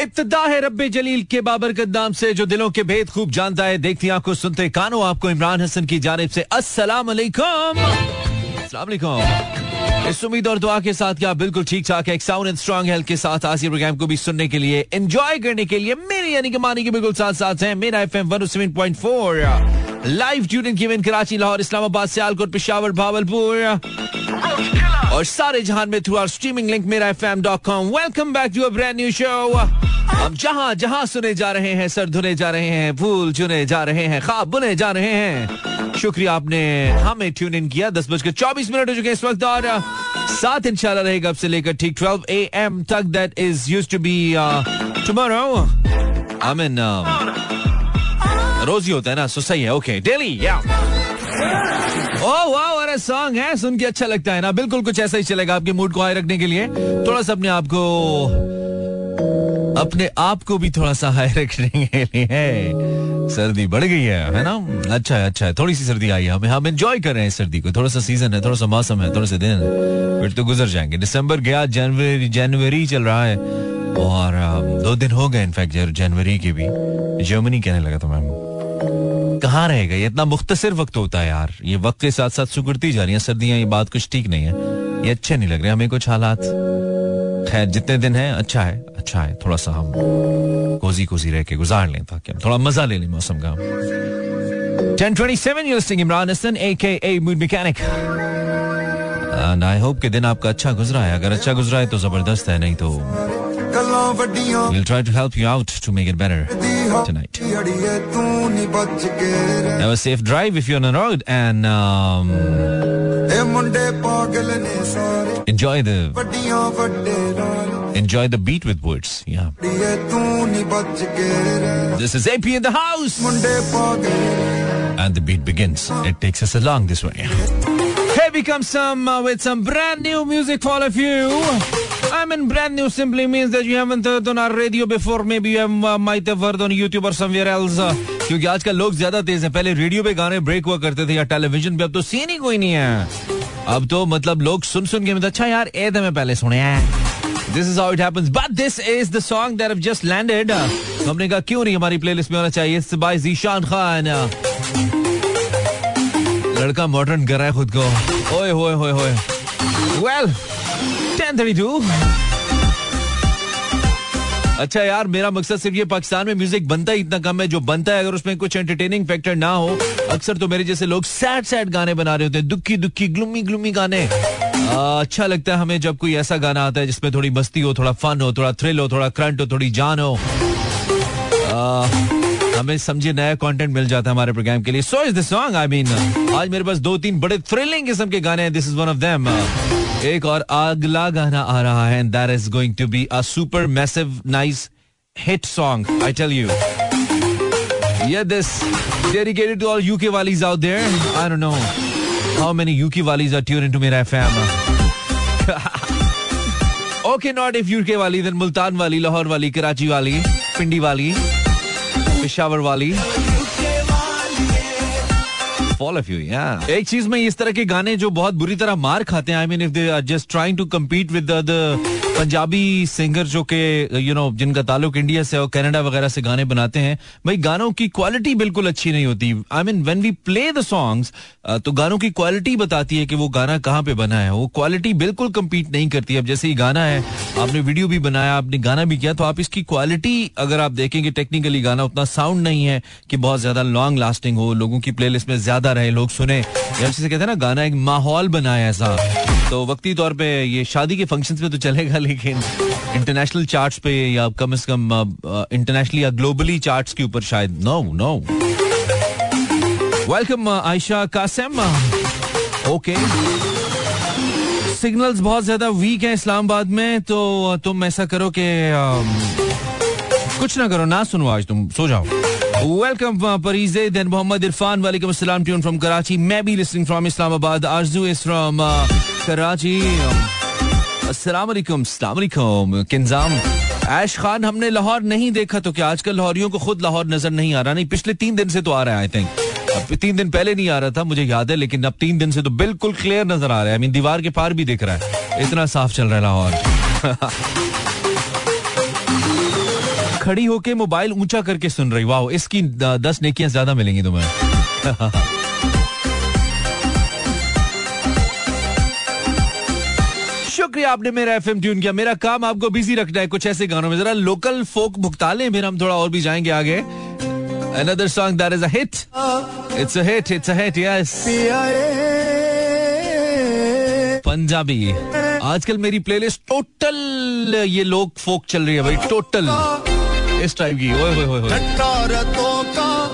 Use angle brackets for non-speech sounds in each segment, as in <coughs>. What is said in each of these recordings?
इब्तदा है रब्बे जलील के बाबरकत नाम से, जो दिलों के भेद खूब जानता है। देखती आँखों सुनते कानों, आपको इमरान हसन की जानिब से अस्सलाम इस उम्मीद और दुआ के साथ क्या बिल्कुल ठीक ठाक है साउंड एंड स्ट्रॉन्ग हेल्थ के साथ आज प्रोग्राम को भी सुनने के लिए एंजॉय करने के लिए, मेरे यानी कि मानी के बिल्कुल साथ साथ हैं। Mera FM 107.4 live tune given Karachi Lahore, Islamabad, Sialkot, Peshawar, Bahawalpur. और सारे जहान में through our streaming link Mera F M dot com welcome back to a brand new show हम जहाँ जहाँ सुने जा रहे हैं, सर धुने जा रहे हैं, फूल चुने जा रहे हैं खाब बुने जा रहे हैं। शुक्रिया आपने हमें ट्यून इन किया। दस बजकर चौबीस मिनट हो चुके हैं इस वक्त और साथ इंशाल्लाह रहेगा अब से लेकर ठीक ट्वेल्व ए एम तक। That is use to be tomorrow I mean रोज ही होता है ना सो सही है। ओके डेली या ओह वाह अरे सॉन्ग है, सुन के अच्छा लगता है ना? बिल्कुल कुछ ऐसा ही चलेगा आपके मूड को हाई रखने के लिए। थोड़ा सा अपने आप को, अपने आप को भी थोड़ा सा हाई रखने के लिए। सर्दी बढ़ गई है है ना? अच्छा है अच्छा है। थोड़ी सी सर्दी आई है हमें। हम एंजॉय कर रहे हैं सर्दी को। थोड़ा सा सीज़न है, थोड़ा सा मौसम है, थोड़े से दिन है। फिर तो गुजर जाएँगे। दिसंबर गया जनवरी जनवरी चल रहा है। और दो दिन हो गए इनफैक्ट जनवरी के भी। जर्मनी कहने लगा था मैम। कहाँ रहेगा? ये इतना मुख्तसर वक्त होता है यार। ये वक्त के साथ साथ सुगड़ती जा रही है, सर्दियाँ, ये बात कुछ ठीक नहीं है। ये अच्छे नहीं लग रहे हमें कुछ हालात। खैर, जितने दिन है अच्छा है अच्छा है थोड़ा सा हम कोजी कोजी रह के गुजार लें ताकि हम थोड़ा मज़ा ले लें मौसम का। 1027 you're listening Imran Hassan aka Mood Mechanic. And I hope कि दिन आपका अच्छा गुजरा है। अगर अच्छा गुजरा है तो ज़बरदस्त है, नहीं तो We'll try to help you out to make it better tonight. Have a safe drive if you're on the road and um, enjoy the enjoy the beat with words. Yeah. This is AP in the house, and the beat begins. It takes us along this way. Here we come some uh, with some brand new music for all of you. I mean, brand new simply means that you haven't heard on our radio before. Maybe you have, uh, might have heard on YouTube or somewhere else. Uh, क्योंकि आजकल लोग ज़्यादा तेज हैं। पहले radio पे गाने break हुआ करते थे या टेलीविज़न पे अब तो सीन ही कोई नहीं है। अब तो मतलब लोग सुन सुन के अच्छा यार ए मैं पहले सुने हैं। This is how it happens but this is the song that have just landed हमने कहा क्यों नहीं हमारी प्लेलिस्ट में होना चाहिए? बाय जीशान खान लड़का मॉडर्न कर रहा है खुद को। ओए होए होए होए। वेल 1032 अच्छा यार मेरा मकसद सिर्फ़ ये पाकिस्तान में म्यूज़िक बनता ही इतना कम है जो बनता है अगर उसमें कुछ एंटरटेनिंग फैक्टर ना हो अक्सर तो मेरे जैसे लोग सैड सैड गाने बना रहे होते हैं दुखी दुखी ग्लूमी ग्लूमी गाने। आ, अच्छा लगता है हमें जब कोई ऐसा गाना आता है जिसमें थोड़ी मस्ती हो थोड़ा फन हो थोड़ा थ्रिल हो थोड़ा करंट हो थोड़ी जान हो। आ, हमें समझे नया कंटेंट मिल जाता है हमारे प्रोग्राम के लिए। So is the song I mean आज मेरे पास दो तीन बड़े थ्रिलिंग किस्म के गाने हैं this is one of them एक और अगला गाना आ रहा है that is going to be a super massive nice hit song I tell you Yeah, this dedicated to all UK Walis out there. I don't know how many UK Walis are tuned into Mera FM. okay, not if UK Wali, then Multan Wali, Lahore Wali, Karachi Wali, Pindi Wali, Peshawar Wali. All of you या एक चीज़ में इस तरह के गाने जो बहुत बुरी तरह मार खाते हैं I mean if they are just trying to compete with Punjabi singer जो के यू नो जिनका ताल्लुक इंडिया से और कनाडा वगैरह से गाने बनाते हैं, भाई गानों की क्वालिटी बिल्कुल अच्छी नहीं होती। I mean when we play the songs तो गानों की क्वालिटी बताती है कि वो गाना कहाँ पे बना है। वो क्वालिटी बिल्कुल कम्पीट नहीं करती। अब जैसे ही गाना है, आपने वीडियो भी बनाया, आपने गाना भी किया तो आप इसकी क्वालिटी अगर आप देखेंगे टेक्निकली गाना उतना साउंड नहीं है कि बहुत ज़्यादा लॉन्ग लास्टिंग हो, लोगों की प्लेलिस्ट में ज़्यादा रहे, लोग सुने। या कहते हैं ना, गाना एक माहौल बनाया ऐसा। तो वक्ती तौर पे ये शादी के फ़ंक्शन पे तो चलेगा, लेकिन इंटरनेशनल चार्ट्स पे या कम से कम इंटरनेशनली या ग्लोबली चार्ट्स के ऊपर शायद no no welcome Ayesha Qasim. Okay signals बहुत ज़्यादा वीक है इस्लामाबाद में तो तुम ऐसा करो कि कुछ ना करो, ना सुनो आज तुम, सो जाओ. वेलकम परीजे देन मोहम्मद इरफान वालेकुम अस्सलाम ट्यून फ्रॉम कराची मैं भी listening from Islamabad Arzoo is from Karachi अस्सलाम वालेकुम अस्सलाम वालेकुम किंजाम ऐश खान हमने लाहौर नहीं देखा तो क्या आजकल लाहौरियों को खुद लाहौर नज़र नहीं आ रहा नहीं पिछले तीन दिन से तो आ रहा है आई थिंक अब तीन दिन पहले नहीं आ रहा था मुझे याद है लेकिन अब तीन दिन से तो बिल्कुल क्लियर नज़र आ रहा है आई मीन दीवार के पार भी दिख रहा है इतना साफ़ चल रहा है लाहौर खड़ी होके मोबाइल ऊँचा करके सुन रही। वाह इसकी दस नेकियाँ ज़्यादा मिलेंगी तुम्हें। <laughs> शुक्रिया आपने मेरा एफएम ट्यून किया। मेरा काम आपको बिज़ी रखना है कुछ ऐसे गानों में। जरा लोकल फोक भुगता लें फिर हम थोड़ा और भी जाएँगे आगे। Another song that is a hit it's a hit it's a hit yes Punjabi. आजकल मेरी प्लेलिस्ट टोटल ये लोग फोक चल रही है भाई टोटल इस टाइप की ओए ओए ओए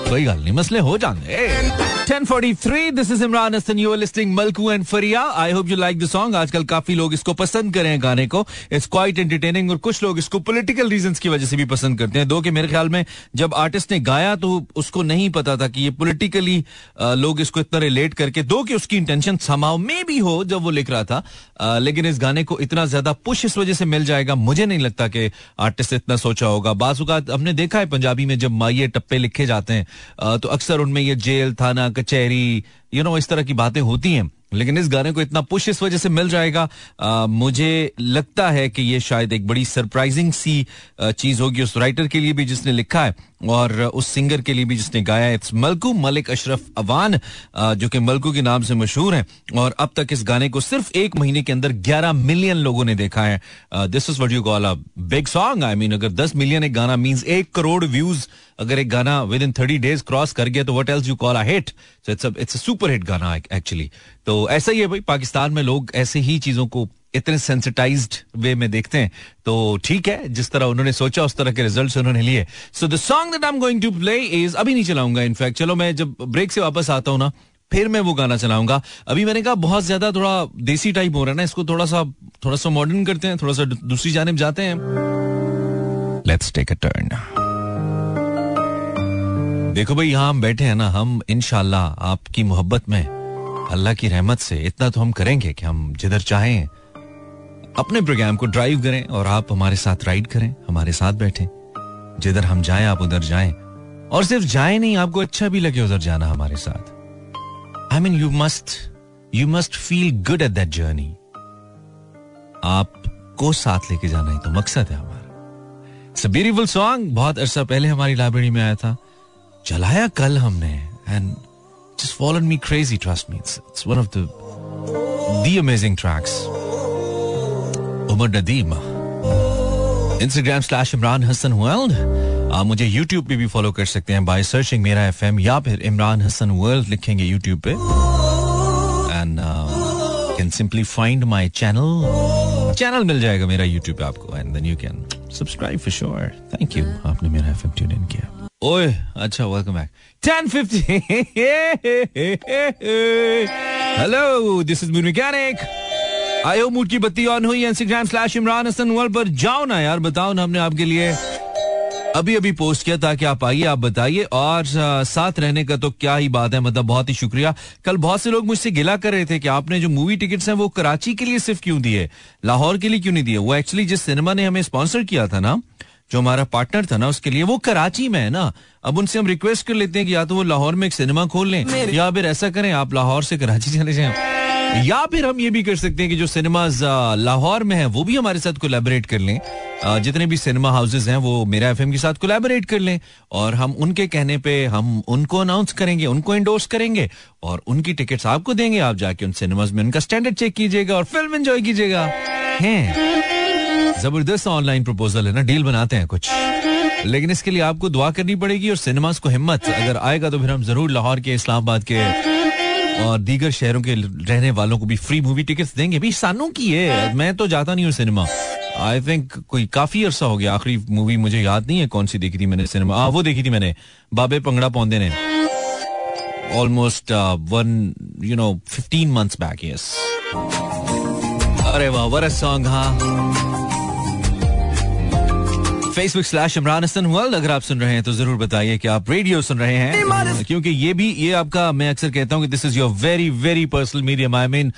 कोई गल नहीं मसले हो जाते 1043 this is Imran Hassan you are listening Malku and Fariya I hope you like the song आजकल काफ़ी लोग इसको पसंद कर गाने को इट्स क्वाइट एंटरटेनिंग और कुछ लोग इसको पॉलिटिकल रीजंस की वजह से भी पसंद करते हैं दो के मेरे ख्याल में जब आर्टिस्ट ने गाया तो उसको नहीं पता था कि ये पॉलिटिकली लोग इसको इतना रिलेट करके दो कि उसकी इंटेंशन समाव में भी हो जब वो लिख रहा था लेकिन इस गाने को इतना ज़्यादा पुश इस वजह से मिल जाएगा मुझे नहीं लगता कि आर्टिस्ट इतना सोचा होगा बाजुकात हमने देखा है पंजाबी में जब माइये टप्पे लिखे जाते हैं तो अक्सर उनमें ये जेल थाना कचहरी यू नो इस तरह की बातें होती हैं लेकिन इस गाने को इतना पुश इस वजह से मिल जाएगा आ, मुझे लगता है कि ये शायद एक बड़ी सरप्राइजिंग सी चीज़ होगी उस राइटर के लिए भी जिसने लिखा है और उस सिंगर के लिए भी जिसने गाया है। इट्स मलकू मलिक अशरफ अवान जो कि मलकू के नाम से मशहूर हैं और अब तक इस गाने को सिर्फ़ एक महीने के अंदर 11 मिलियन लोगों ने देखा है। This is what you call a big song I mean अगर 10 मिलियन एक गाना मींस एक करोड़ व्यूज़ अगर एक गाना within thirty days cross कर गया तो what else you call a hit it's it's super hit गाना एक्चुअली तो ऐसा ही है भाई, पाकिस्तान में लोग ऐसे ही चीज़ों को इतने सेंसिटाइज्ड वे में देखते हैं। तो ठीक है, जिस तरह उन्होंने सोचा, उस तरह के रिजल्ट्स उन्होंने लिए। So the song that I am going to play is अभी नहीं चलाऊँगा इनफैक्ट चलो मैं जब ब्रेक से वापस आता हूँ ना, फिर मैं वो गाना चलाऊँगा। अभी मैंने कहा, बहुत ज़्यादा थोड़ा देसी टाइप हो रहा है ना, इसको थोड़ा सा थोड़ा सा मॉडर्न करते हैं, थोड़ा सा दूसरी जानब जाते हैं। लेट्स टेक अ टर्न देखो भाई, यहाँ हम बैठे हैं ना, हम इनशाला आपकी मोहब्बत में, अल्लाह की रहमत से इतना तो हम करेंगे कि हम जिधर चाहें, अपने प्रोग्राम को ड्राइव करें और आप हमारे साथ राइड करें, हमारे साथ बैठे। जिधर हम जाएँ, आप उधर जाएँ। और सिर्फ़ जाए नहीं, आपको अच्छा भी लगे उधर जाना हमारे साथ। I mean you must you must feel good at that journey आपको साथ लेके जाना ही तो मकसद है हमारा। सॉन्ग बहुत अरसा पहले हमारी लाइब्रेरी में आया था। चलाया कल हमने and followed me crazy, trust me. It's, it's one of the the amazing tracks. Umar Nadeem. Instagram slash Imran Hasan world आप मुझे YouTube पे भी फॉलो कर सकते हैं बाय सर्चिंग मेरा एफएम या फिर इमरान हसन वर्ल्ड लिखेंगे YouTube पे and can simply find my channel channel मिल जाएगा मेरा YouTube पे आपको and then you can subscribe for sure thank you आपने मेरा एफ़ ट्यून इन किया ओए अच्छा welcome back ten fifty hello this is mechanic I hope mood की बत्ती ऑन हुई Instagram slash Imran Hasan world पर। जाओ ना यार, बताओ ना हमने आपके लिए अभी अभी पोस्ट किया ताकि आप आइए, आप बताइए। और साथ रहने का तो क्या ही बात है मतलब बहुत ही शुक्रिया। कल बहुत से लोग मुझसे गिला कर रहे थे कि आपने जो मूवी टिकट्स हैं, वो कराची के लिए सिर्फ़ क्यों दिए? लाहौर के लिए क्यों नहीं दिए? वो एक्चुअली जिस सिनेमा ने हमें स्पॉन्सर किया था ना जो हमारा पार्टनर था ना उसके लिए वो कराची में है ना। अब उनसे हम रिक्वेस्ट कर लेते हैं कि या तो वो लाहौर में एक सिनेमा खोल लें या फिर ऐसा करें आप लाहौर से कराची चले जाएँ। या फिर हम ये भी कर सकते हैं कि जो सिनेमाज लाहौर में है वो भी हमारे साथ कोलैबोरेट कर लें। जितने भी सिनेमा हाउसेज हैं वो मेरा एफएम के साथ कोलैबोरेट कर लें। और हम उनके कहने पे हम उनको अनाउंस करेंगे उनको इंडोर्स करेंगे और उनकी टिकट्स आपको देंगे। आप जाके उन सिनेमाज में उनका स्टैंडर्ड चेक कीजिएगा और फ़िल्म एंजॉय कीजिएगा। हैं। ज़बरदस्त ऑनलाइन प्रपोजल है ना डील बनाते हैं कुछ। लेकिन इसके लिए आपको दुआ करनी पड़ेगी और सिनेमास को हिम्मत। अगर आएगा तो फिर हम ज़रूर लाहौर के इस्लामाबाद के और दीगर शहरों के रहने वालों को भी फ्री मूवी टिकट्स देंगे। भी सानों की है। मैं तो जाता नहीं हूँ सिनेमा आई थिंक कोई काफ़ी अरसा हो गया। आखिरी मूवी मुझे याद नहीं है कौन सी देखी थी मैंने सिनेमा आ, वो देखी थी मैंने। बाबे पंगड़ा पौधे ने। Almost one you know fifteen months back yes अरे वाह वर सॉन्ग हाँ। Facebook slash Imran Hasan world अगर आप सुन रहे हैं तो ज़रूर बताइए कि आप रेडियो सुन रहे हैं। क्योंकि ये भी ये आपका मैं अक्सर कहता हूँ कि this is your very very personal medium I mean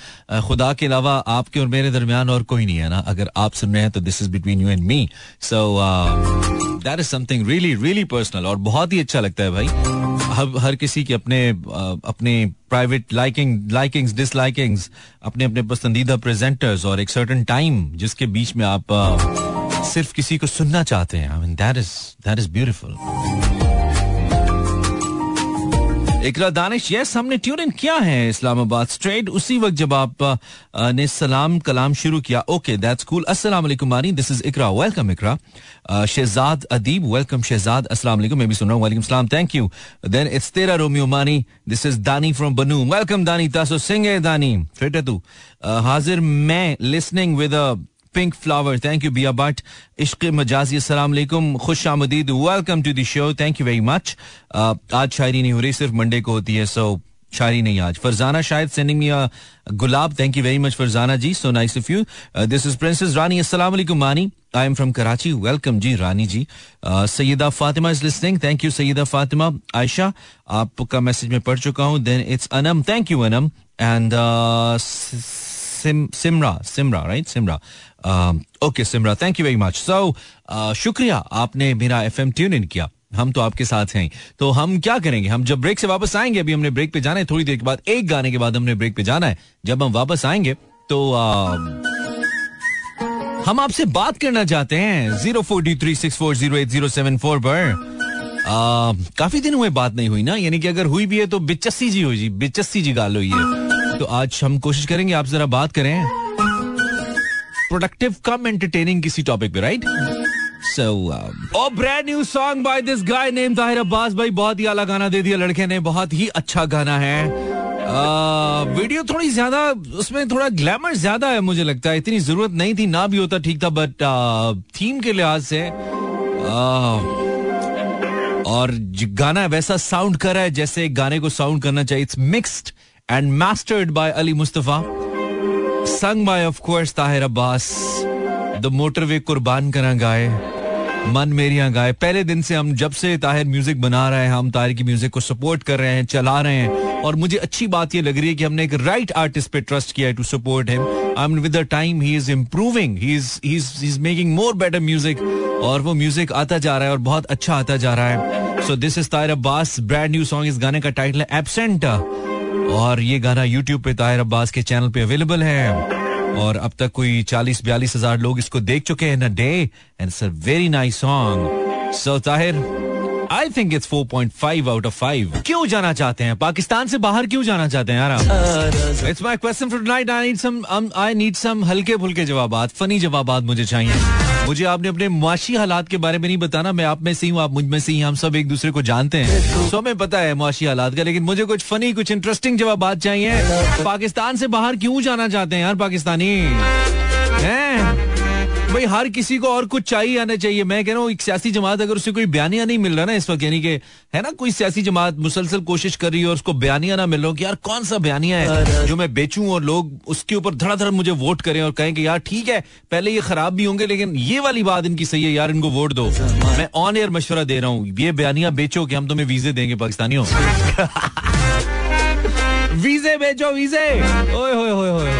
खुदा के अलावा आपके और मेरे दरमियान और कोई नहीं है ना? अगर आप सुन रहे हैं तो this is between you and me so that is something really really personal और बहुत ही अच्छा लगता है भाई। हर, हर किसी के अपने अपने प्राइवेट लाइकिंग लाइकिंग्स डिसलाइकिंग्स अपने अपने पसंदीदा प्रेजेंटर्स और एक सर्टन टाइम जिसके बीच में आप सिर्फ़ किसी को सुनना चाहते हैं। I mean that is that is beautiful Iqra Danish yes हमने ट्यून इन किया है इस्लामाबाद स्ट्रेट उसी वक्त जब आप ने सलाम कलाम शुरू किया ओके दैट्स कूल अस्सलाम वालेकुम Mani this is Iqra. Welcome Iqra. Shahzad Adeeb welcome Shahzad. अस्सलाम वालेकुम, मैं भी सुन रहा हूँ। वालेकुम सलाम थैंक यू देन इट्स तेरा Romeo Mani this is Dani from Bannu. Welcome Dani, Taso Singh Dani. Fit है तू। हाजिर मैं listening with pink flower thank you बिया बट इश्क मजाजी अस्सलाम खुश आमदीद welcome to the thank you very much आज शायरी नहीं हो रही सिर्फ़ मंडे को होती है सो शायरी नहीं आज फरजाना शायद sending gulab thank you very much Farzana ji so nice of you this is princess Rani अस्सलाम वालेकुम I am from Karachi welcome ji Rani ji Syeda Fatima is listening thank you Syeda Fatima Ayesha आपका message मैं पढ़ चुका हूँ then it's Anam thank you Anam and Simra Simra right Simra okay Simra thank you very much so शुक्रिया आपने मेरा F M tune in किया। हम तो आपके साथ हैं। तो हम क्या करेंगे? हम जब ब्रेक से वापस आएँगे अभी हमने ब्रेक पे जाना है थोड़ी देर के बाद एक गाने के बाद हमने ब्रेक पे जाना है। जब हम वापस आएँगे तो आ, हम आपसे बात करना चाहते हैं। Zero four D three six four zero eight zero seven four पर। आ, काफ़ी दिन हुए बात नहीं हुई ना? यानी कि अगर हुई भी है तो बिचस्सी जी हुई जी बिचस्सी जी गाल हुई है। तो आज हम कोशिश करेंगे आप जरा बात करें। प्रोडक्टिव कम एंटरटेनिंग किसी टॉपिक पे right so oh brand new song by this guy name Tahir Abbas भाई, बहुत ही आला गाना दे दिया लड़के ने, बहुत ही अच्छा गाना है। वीडियो थोड़ी ज़्यादा, उसमें थोड़ा ग्लैमर ज़्यादा है मुझे लगता है। इतनी ज़रूरत नहीं थी, ना भी होता ठीक था बट थीम के लिहाज से और गाना वैसा साउंड कर रहा है जैसे गाने को साउंड करना चाहिए। It's mixed and mastered by Ali Mustafa sung by of course Tahir Abbas the motorway कुर्बान करा गाए मन मेरिया गाए पहले दिन से हम जब से ताहिर म्यूज़िक बना रहे हैं, हम ताहिर की म्यूज़िक को सपोर्ट कर रहे हैं, चला रहे हैं, और मुझे अच्छी बात ये लग रही है कि हमने एक राइट आर्टिस्ट पे ट्रस्ट किया है to support him I am with the time he is improving he is he is making more better music और वो म्यूज़िक आता जा रहा है और बहुत अच्छा आता जा रहा है. So this is Tahir Abbas brand new song इस गाने का टाइटल है एबसेंट और ये गाना यूट्यूब पे ताहिर अब्बास के चैनल पे अवेलेबल है। और अब तक कोई चालीस बयालीस हज़ार लोग इसको देख चुके हैं day and it's a very nice song so Tahir I think it's 4.5 out of 5 क्यों जाना चाहते हैं? पाकिस्तान से बाहर क्यों जाना चाहते हैं यार it's my question for tonight I need some I need some हल्के फुल्के जवाब फनी जवाब मुझे चाहिए। मुझे आपने अपने मुआशी हालात के बारे में नहीं बताना, मैं आप में से हूँ आप मुझमें से ही हम सब एक दूसरे को जानते हैं। सो हमें पता है मुआशी हालात का, लेकिन मुझे कुछ फनी कुछ इंटरेस्टिंग जवाब चाहिए। पाकिस्तान से बाहर क्यों जाना चाहते हैं यार, पाकिस्तानी? हैं? भाई, हर किसी को और कुछ चाहिए आना चाहिए। मैं कह रहा हूँ, एक सियासी जमात, अगर उसे कोई बयानिया नहीं मिल रहा ना इस वक्त, यानी कि, है ना, कोई सियासी जमात मुसलसल कोशिश कर रही है और उसको बयानिया ना मिल रहा कि यार कौन सा बयानिया है जो मैं बेचूं और लोग उसके ऊपर धड़ाधड़ मुझे वोट करें और कहें कि यार, ठीक है, पहले ये खराब भी होंगे, लेकिन ये वाली बात इनकी सही है, यार, इनको वोट दो। मैं ऑन एयर मशवरा दे रहा हूँ, ये बयानिया बेचो कि हम तुम्हें वीजे देंगे, पाकिस्तानियों। <laughs> वीजे बेचो, वीजे। ओए होए होए होए।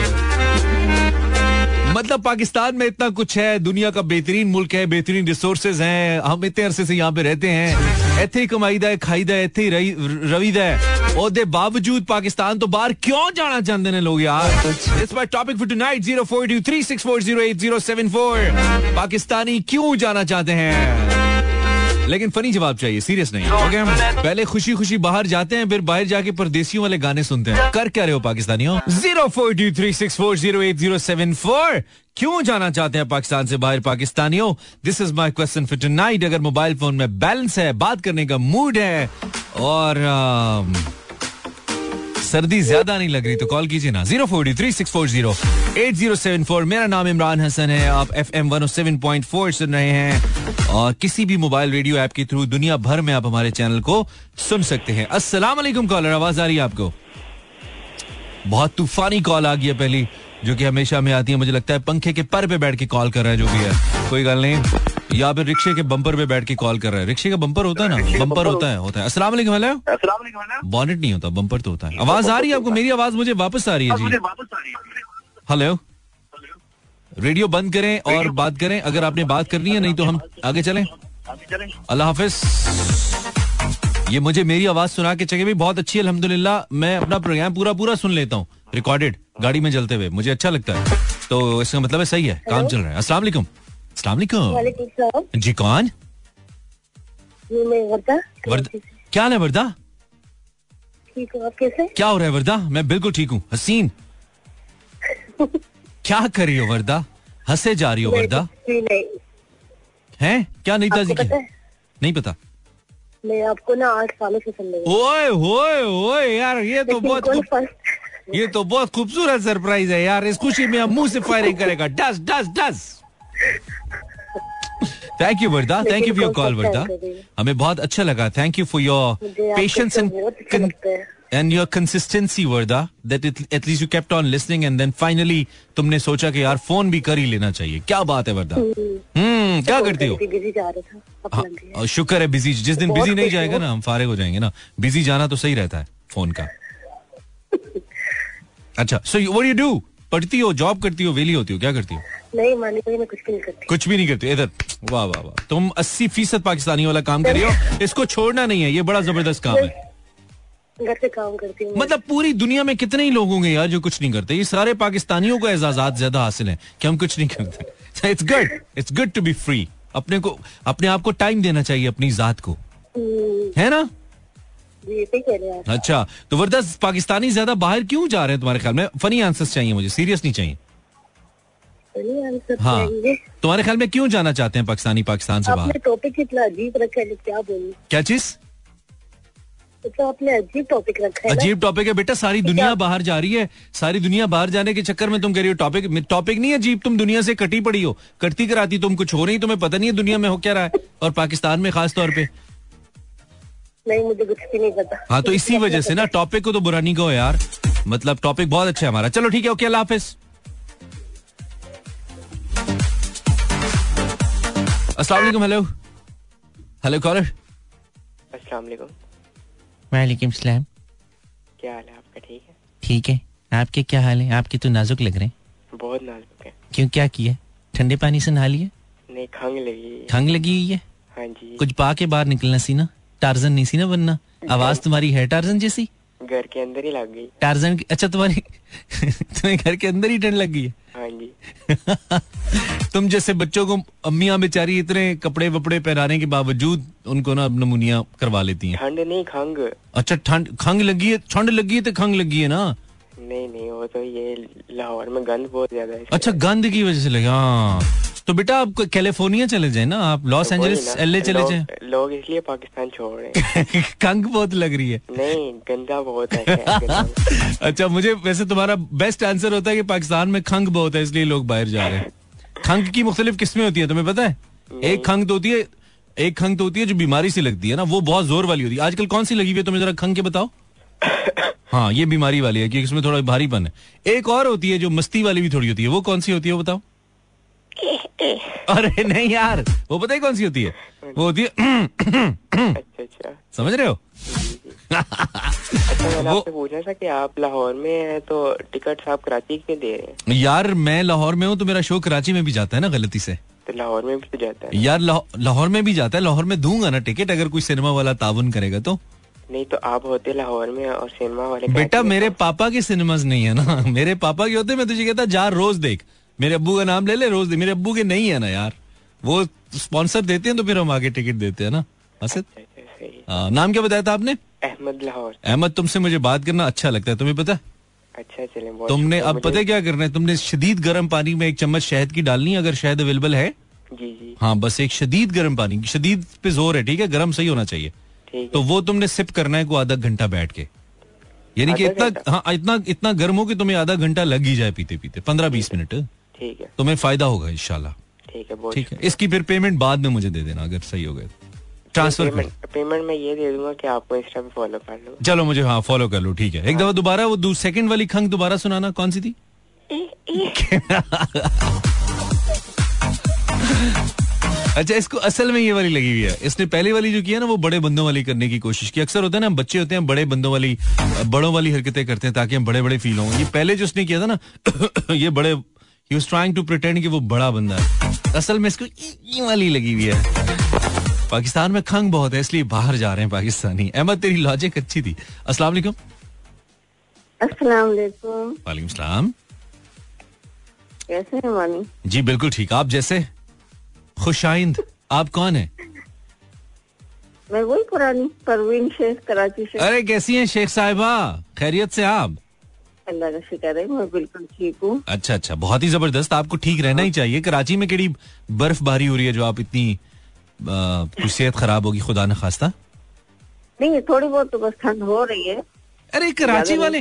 मतलब पाकिस्तान में इतना कुछ है, दुनिया का बेहतरीन मुल्क है, बेहतरीन रिसोर्सेज हैं, हम इतने अरसे से यहाँ पे रहते हैं इतने कमाईदा है, खाईदा है ही रवीदा है। और दे बावजूद पाकिस्तान तो बाहर क्यों जाना चाहते हैं लोग यार? इस बार topic for seven four Pakistani क्यों जाना चाहते हैं? लेकिन फनी जवाब चाहिए सीरियस नहीं। ओके पहले खुशी खुशी बाहर जाते हैं फिर बाहर जाके परदेसियों वाले गाने सुनते हैं। कर क्या रहे हो पाकिस्तानियों? Zero four two three six four zero eight zero seven four क्यों जाना चाहते हैं पाकिस्तान से बाहर पाकिस्तानियों? This is my question for tonight अगर मोबाइल फ़ोन में बैलेंस है बात करने का मूड है और uh, सर्दी ज़्यादा नहीं लग रही तो कॉल कीजिए ना। Zero four three six four zero. Eight zero seven four. मेरा नाम इमरान हसन है। आप F M one seven point four सुन रहे हैं। और किसी भी मोबाइल रेडियो ऐप के थ्रू दुनिया भर में आप हमारे चैनल को सुन सकते हैं। अस्सलाम वालेकुम कॉलर आवाज़ आ रही है आपको? बहुत तूफानी कॉल आ गई है पहली, जो कि हमेशा में आती है। मुझे लगता है पंखे के पर पे बैठ के कॉल कर रहा है, जो भी है। कोई गल नहीं। या फिर रिक्शे के बम्पर पे बैठ के कॉल कर रहा है? रिक्शे का बम्पर होता है ना? बम्पर होता है होता है। असला बॉनेट नहीं होता बम्पर तो होता है। आवाज़ आ रही है आपको? मेरी आवाज़ मुझे वापस आ रही है जी। हेलो। रेडियो बंद करें और बात करें। अगर आपने बात करनी है नहीं तो हम आगे चलें। अल्लाह हाफिज। ये मुझे मेरी आवाज़ सुना के चले भी बहुत अच्छी अलहमदुल्ला मैं अपना प्रोग्राम पूरा पूरा सुन लेता हूँ। रिकॉर्डेड गाड़ी में चलते हुए। मुझे अच्छा लगता है। तो इसका मतलब है सही है। काम चल रहा है। असला अस्सलाम वालेकुम। वालेकुम सलाम जी कौन? क्या हाल है वर्दा? ठीक हूँ आप कैसे? क्या हो रहा है वर्दा? मैं बिल्कुल ठीक हूँ। हसीन? <laughs> क्या कर रही हो वर्दा? हंसे जा रही हो वर्दा? हैं? क्या नहीं ताजी की? नहीं पता। मैं आपको ना आठ सालों से सुन रही ओए ओए ओए यार ये तो बहुत ये तो बहुत खूबसूरत सरप्राइज़ है यार। इस खुशी में हम मुँह से फायरिंग करेगा। डस डस डस। Thank you Warda thank you for your call Warda? हमें बहुत अच्छा लगा. Thank you for your patience and and your consistency Warda that at least you kept on listening and then finally तुमने सोचा कि यार फ़ोन भी कर ही लेना चाहिए. क्या बात है वर्दा हम्म। क्या करते हो? हाँ, शुक्र है बिज़ी जिस दिन बिज़ी नहीं जाएगा ना हम फारिग हो जाएँगे ना। बिज़ी जाना तो सही रहता है फ़ोन का। <laughs> अच्छा सो व्हाट यू डू पढ़ती हो जॉब करती हो वेली होती हो क्या करती हो? नहीं मानी मैं कुछ भी नहीं करती। कुछ भी नहीं करती इधर वाह वाह वाह। तुम 80 फ़ीसद पाकिस्तानी वाला काम कर रही हो इसको छोड़ना नहीं है ये बड़ा ज़बरदस्त काम है। घर से काम करती हूँ। मतलब पूरी दुनिया में कितने ही लोग होंगे यार जो कुछ नहीं करते ये सारे पाकिस्तानियों को एजाजात ज़्यादा हासिल है कि हम कुछ नहीं करते। It's good it's good to be free अपने को अपने आप को टाइम देना चाहिए अपनी जात को। हम्म, है ना? अच्छा तो वर्दा पाकिस्तानी ज़्यादा बाहर क्यों जा रहे हैं तुम्हारे ख्याल में? फनी आंसर्स चाहिए मुझे सीरियस नहीं चाहिए। हाँ तुम्हारे ख्याल में क्यों जाना चाहते हैं पाकिस्तानी पाकिस्तान से बाहर? टॉपिक इतना अजीब रखा है क्या बोलूँ? क्या चीज़? तो आपने अजीब टॉपिक रखा है अजीब टॉपिक है बेटा सारी दुनिया बाहर जा रही है सारी दुनिया बाहर जाने के चक्कर में तुम कह रही हो टॉपिक टॉपिक नहीं है अजीब तुम दुनिया से कटी पड़ी हो। कटती कराती तुम कुछ हो रही तुम्हें पता नहीं है दुनिया में हो क्या रहा है और पाकिस्तान में खास तौर पे। नहीं मुझे कुछ भी नहीं पता। हाँ तो इसी वजह से ना टॉपिक को तो बुरा नहीं कहो यार। मतलब टॉपिक बहुत अच्छा है हमारा। चलो ठीक है ओके अल्लाह हाफिज। अस्सलाम हेलो हेलो कॉलर अस्सलाम वालेकुम। सलाम। क्या हाल है आपका? ठीक है? ठीक है। आपके क्या हाल है? आपके तो नाजुक लग रहे हैं। बहुत नाजुक है। क्यों क्या किया? ठंडे पानी से नहा लिए? नहीं खंग लगी। खंग लगी हुई है? हाँ जी। कुछ पा के बाहर निकलना सी ना टार्जन नहीं सी ना बनना? आवाज़ तुम्हारी है टार्जन जैसी? घर के अंदर ही लग गई। टार्जन की अच्छा तुम्हारी <laughs> तुम्हें घर के अंदर ही ठंड लग गई है? हाँ जी। <laughs> तुम जैसे बच्चों को अम्मिया बेचारी इतने कपड़े वपड़े पहनाने के बावजूद उनको ना नमूनिया करवा लेती हैं। ठंड नहीं खंग। अच्छा ठंड खंग लगी है ठंड लगी है तो खंग लगी है ना? नहीं नहीं वो तो ये लाहौर में गंद बहुत ज़्यादा है अच्छा गंद की वजह से लगे हाँ। तो बेटा आप कैलिफ़ोर्निया चले जाए ना आप लॉस एंजलिस एलए चले जाए। लोग, इसलिए पाकिस्तान छोड़ रहे हैं। <laughs> खंग बहुत लग रही है। नहीं गंदा बहुत है। <laughs> अच्छा मुझे वैसे तुम्हारा बेस्ट आंसर होता है कि पाकिस्तान में खंग बहुत है इसलिए लोग बाहर जा रहे हैं। खंग की मुख्तलिफ़ किस्में होती है तुम्हें पता है? एक खंग तो होती है एक खंग तो होती है जो बीमारी से लगती है ना वो बहुत ज़ोर वाली होती है। आजकल कौन सी लगी हुई है तुम्हें जरा खंग के बताओ। हाँ ये बीमारी वाली है कि इसमें थोड़ा भारीपन है। एक और होती है जो मस्ती वाली भी थोड़ी होती है वो कौन सी होती है बताओ? अरे नहीं यार वो पता ही कौन सी होती है? वो होती है अच्छा अच्छा। समझ रहे हो? अच्छा वो- पूछना था कि आप लाहौर में हैं तो टिकट आप कराची क्यों दे रहे हैं? यार मैं लाहौर में हूँ तो मेरा शो कराची में भी जाता है ना गलती से। तो लाहौर में भी तो जाता है यार लाहौर में भी जाता है लाहौर में दूँगा ना टिकट अगर कोई सिनेमा वाला ताउन करेगा तो। नहीं तो आप होते लाहौर में और सिनेमा वाले बेटा मेरे तो- पापा के सिनेमाज नहीं है ना। <laughs> मेरे पापा के होते मैं तुझे कहता जा रोज देख। मेरे अब्बू का नाम ले ले रोज देख। मेरे अब्बू के नहीं है ना यार। वो स्पॉन्सर देते हैं तो फिर हम आगे टिकट देते हैं ना। असद अच्छा, अच्छा, हाँ, नाम क्या बताया था आपने? अहमद लाहौर। अहमद तुमसे मुझे बात करना अच्छा लगता है। तुम्हें पता अच्छा चले तुमने अब पता क्या करना है? तुमने शदीद गर्म पानी में एक चम्मच शहद की डालनी है अगर शहद अवेलेबल है। जी जी। हाँ बस एक शदीद गर्म पानी। शदीद पे ज़ोर है ठीक है? गर्म सही होना चाहिए। तो वो तुमने सिप करना है को आधा घंटा बैठ के। यानी कि इतना हाँ इतना इतना गर्म हो कि तुम्हें आधा घंटा लग ही जाए पीते पीते। पंद्रह बीस मिनट। ठीक है। तुम्हें फ़ायदा होगा इंशाल्लाह। ठीक है ठीक है। इसकी फिर पेमेंट बाद में मुझे दे देना अगर सही हो गए ट्रांसफ़र पेमेंट पेमेंट मैं ये दे दूँगा कि आपको इंस्टा पे फॉलो कर लो। चलो मुझे हाँ फॉलो कर लो ठीक है। एक दफ़ा दोबारा वो सेकंड वाली खंग दोबारा सुनाना कौन सी थी? <laughs> <laughs> अच्छा इसको असल में ये वाली लगी हुई है। इसने पहली वाली जो किया ना वो बड़े बंदों वाली करने की कोशिश की। अक्सर होता है ना बच्चे होते हैं बड़े बंदों वाली बड़ों वाली हरकतें करते हैं ताकि हम बड़े बड़े फील हों। ये पहले जो उसने किया था ना <coughs> ये बड़े ही वाज ट्राइंग टू प्रिटेंड कि वो बड़ा बंदा है। असल में इसको ई वाली लगी हुई है। पाकिस्तान में खंग बहुत है इसलिए बाहर जा रहे हैं पाकिस्तानी। अहमद तेरी लॉजिक अच्छी थी। अस्सलाम वालेकुम। अस्सलाम वालेकुम वालेकुम सलाम। कैसे हैं मानी जी बिल्कुल ठीक। आप जैसे? खुशाइंद आप कौन है? मैं वही पुरानी परवीन शेख कराची से। अरे कैसी हैं शेख साहिबा? खैरियत से आप? अल्लाह का शुक्र है मैं बिल्कुल ठीक हूँ। अच्छा अच्छा बहुत ही ज़बरदस्त। आपको ठीक रहना ही चाहिए। कराची में केड़ी बर्फबारी हो रही है जो आप इतनी कुछ सेहत खराब होगी खुदा न खास्ता? नहीं थोड़ी बहुत तो बस ठंड हो रही है। अरे कराची वाले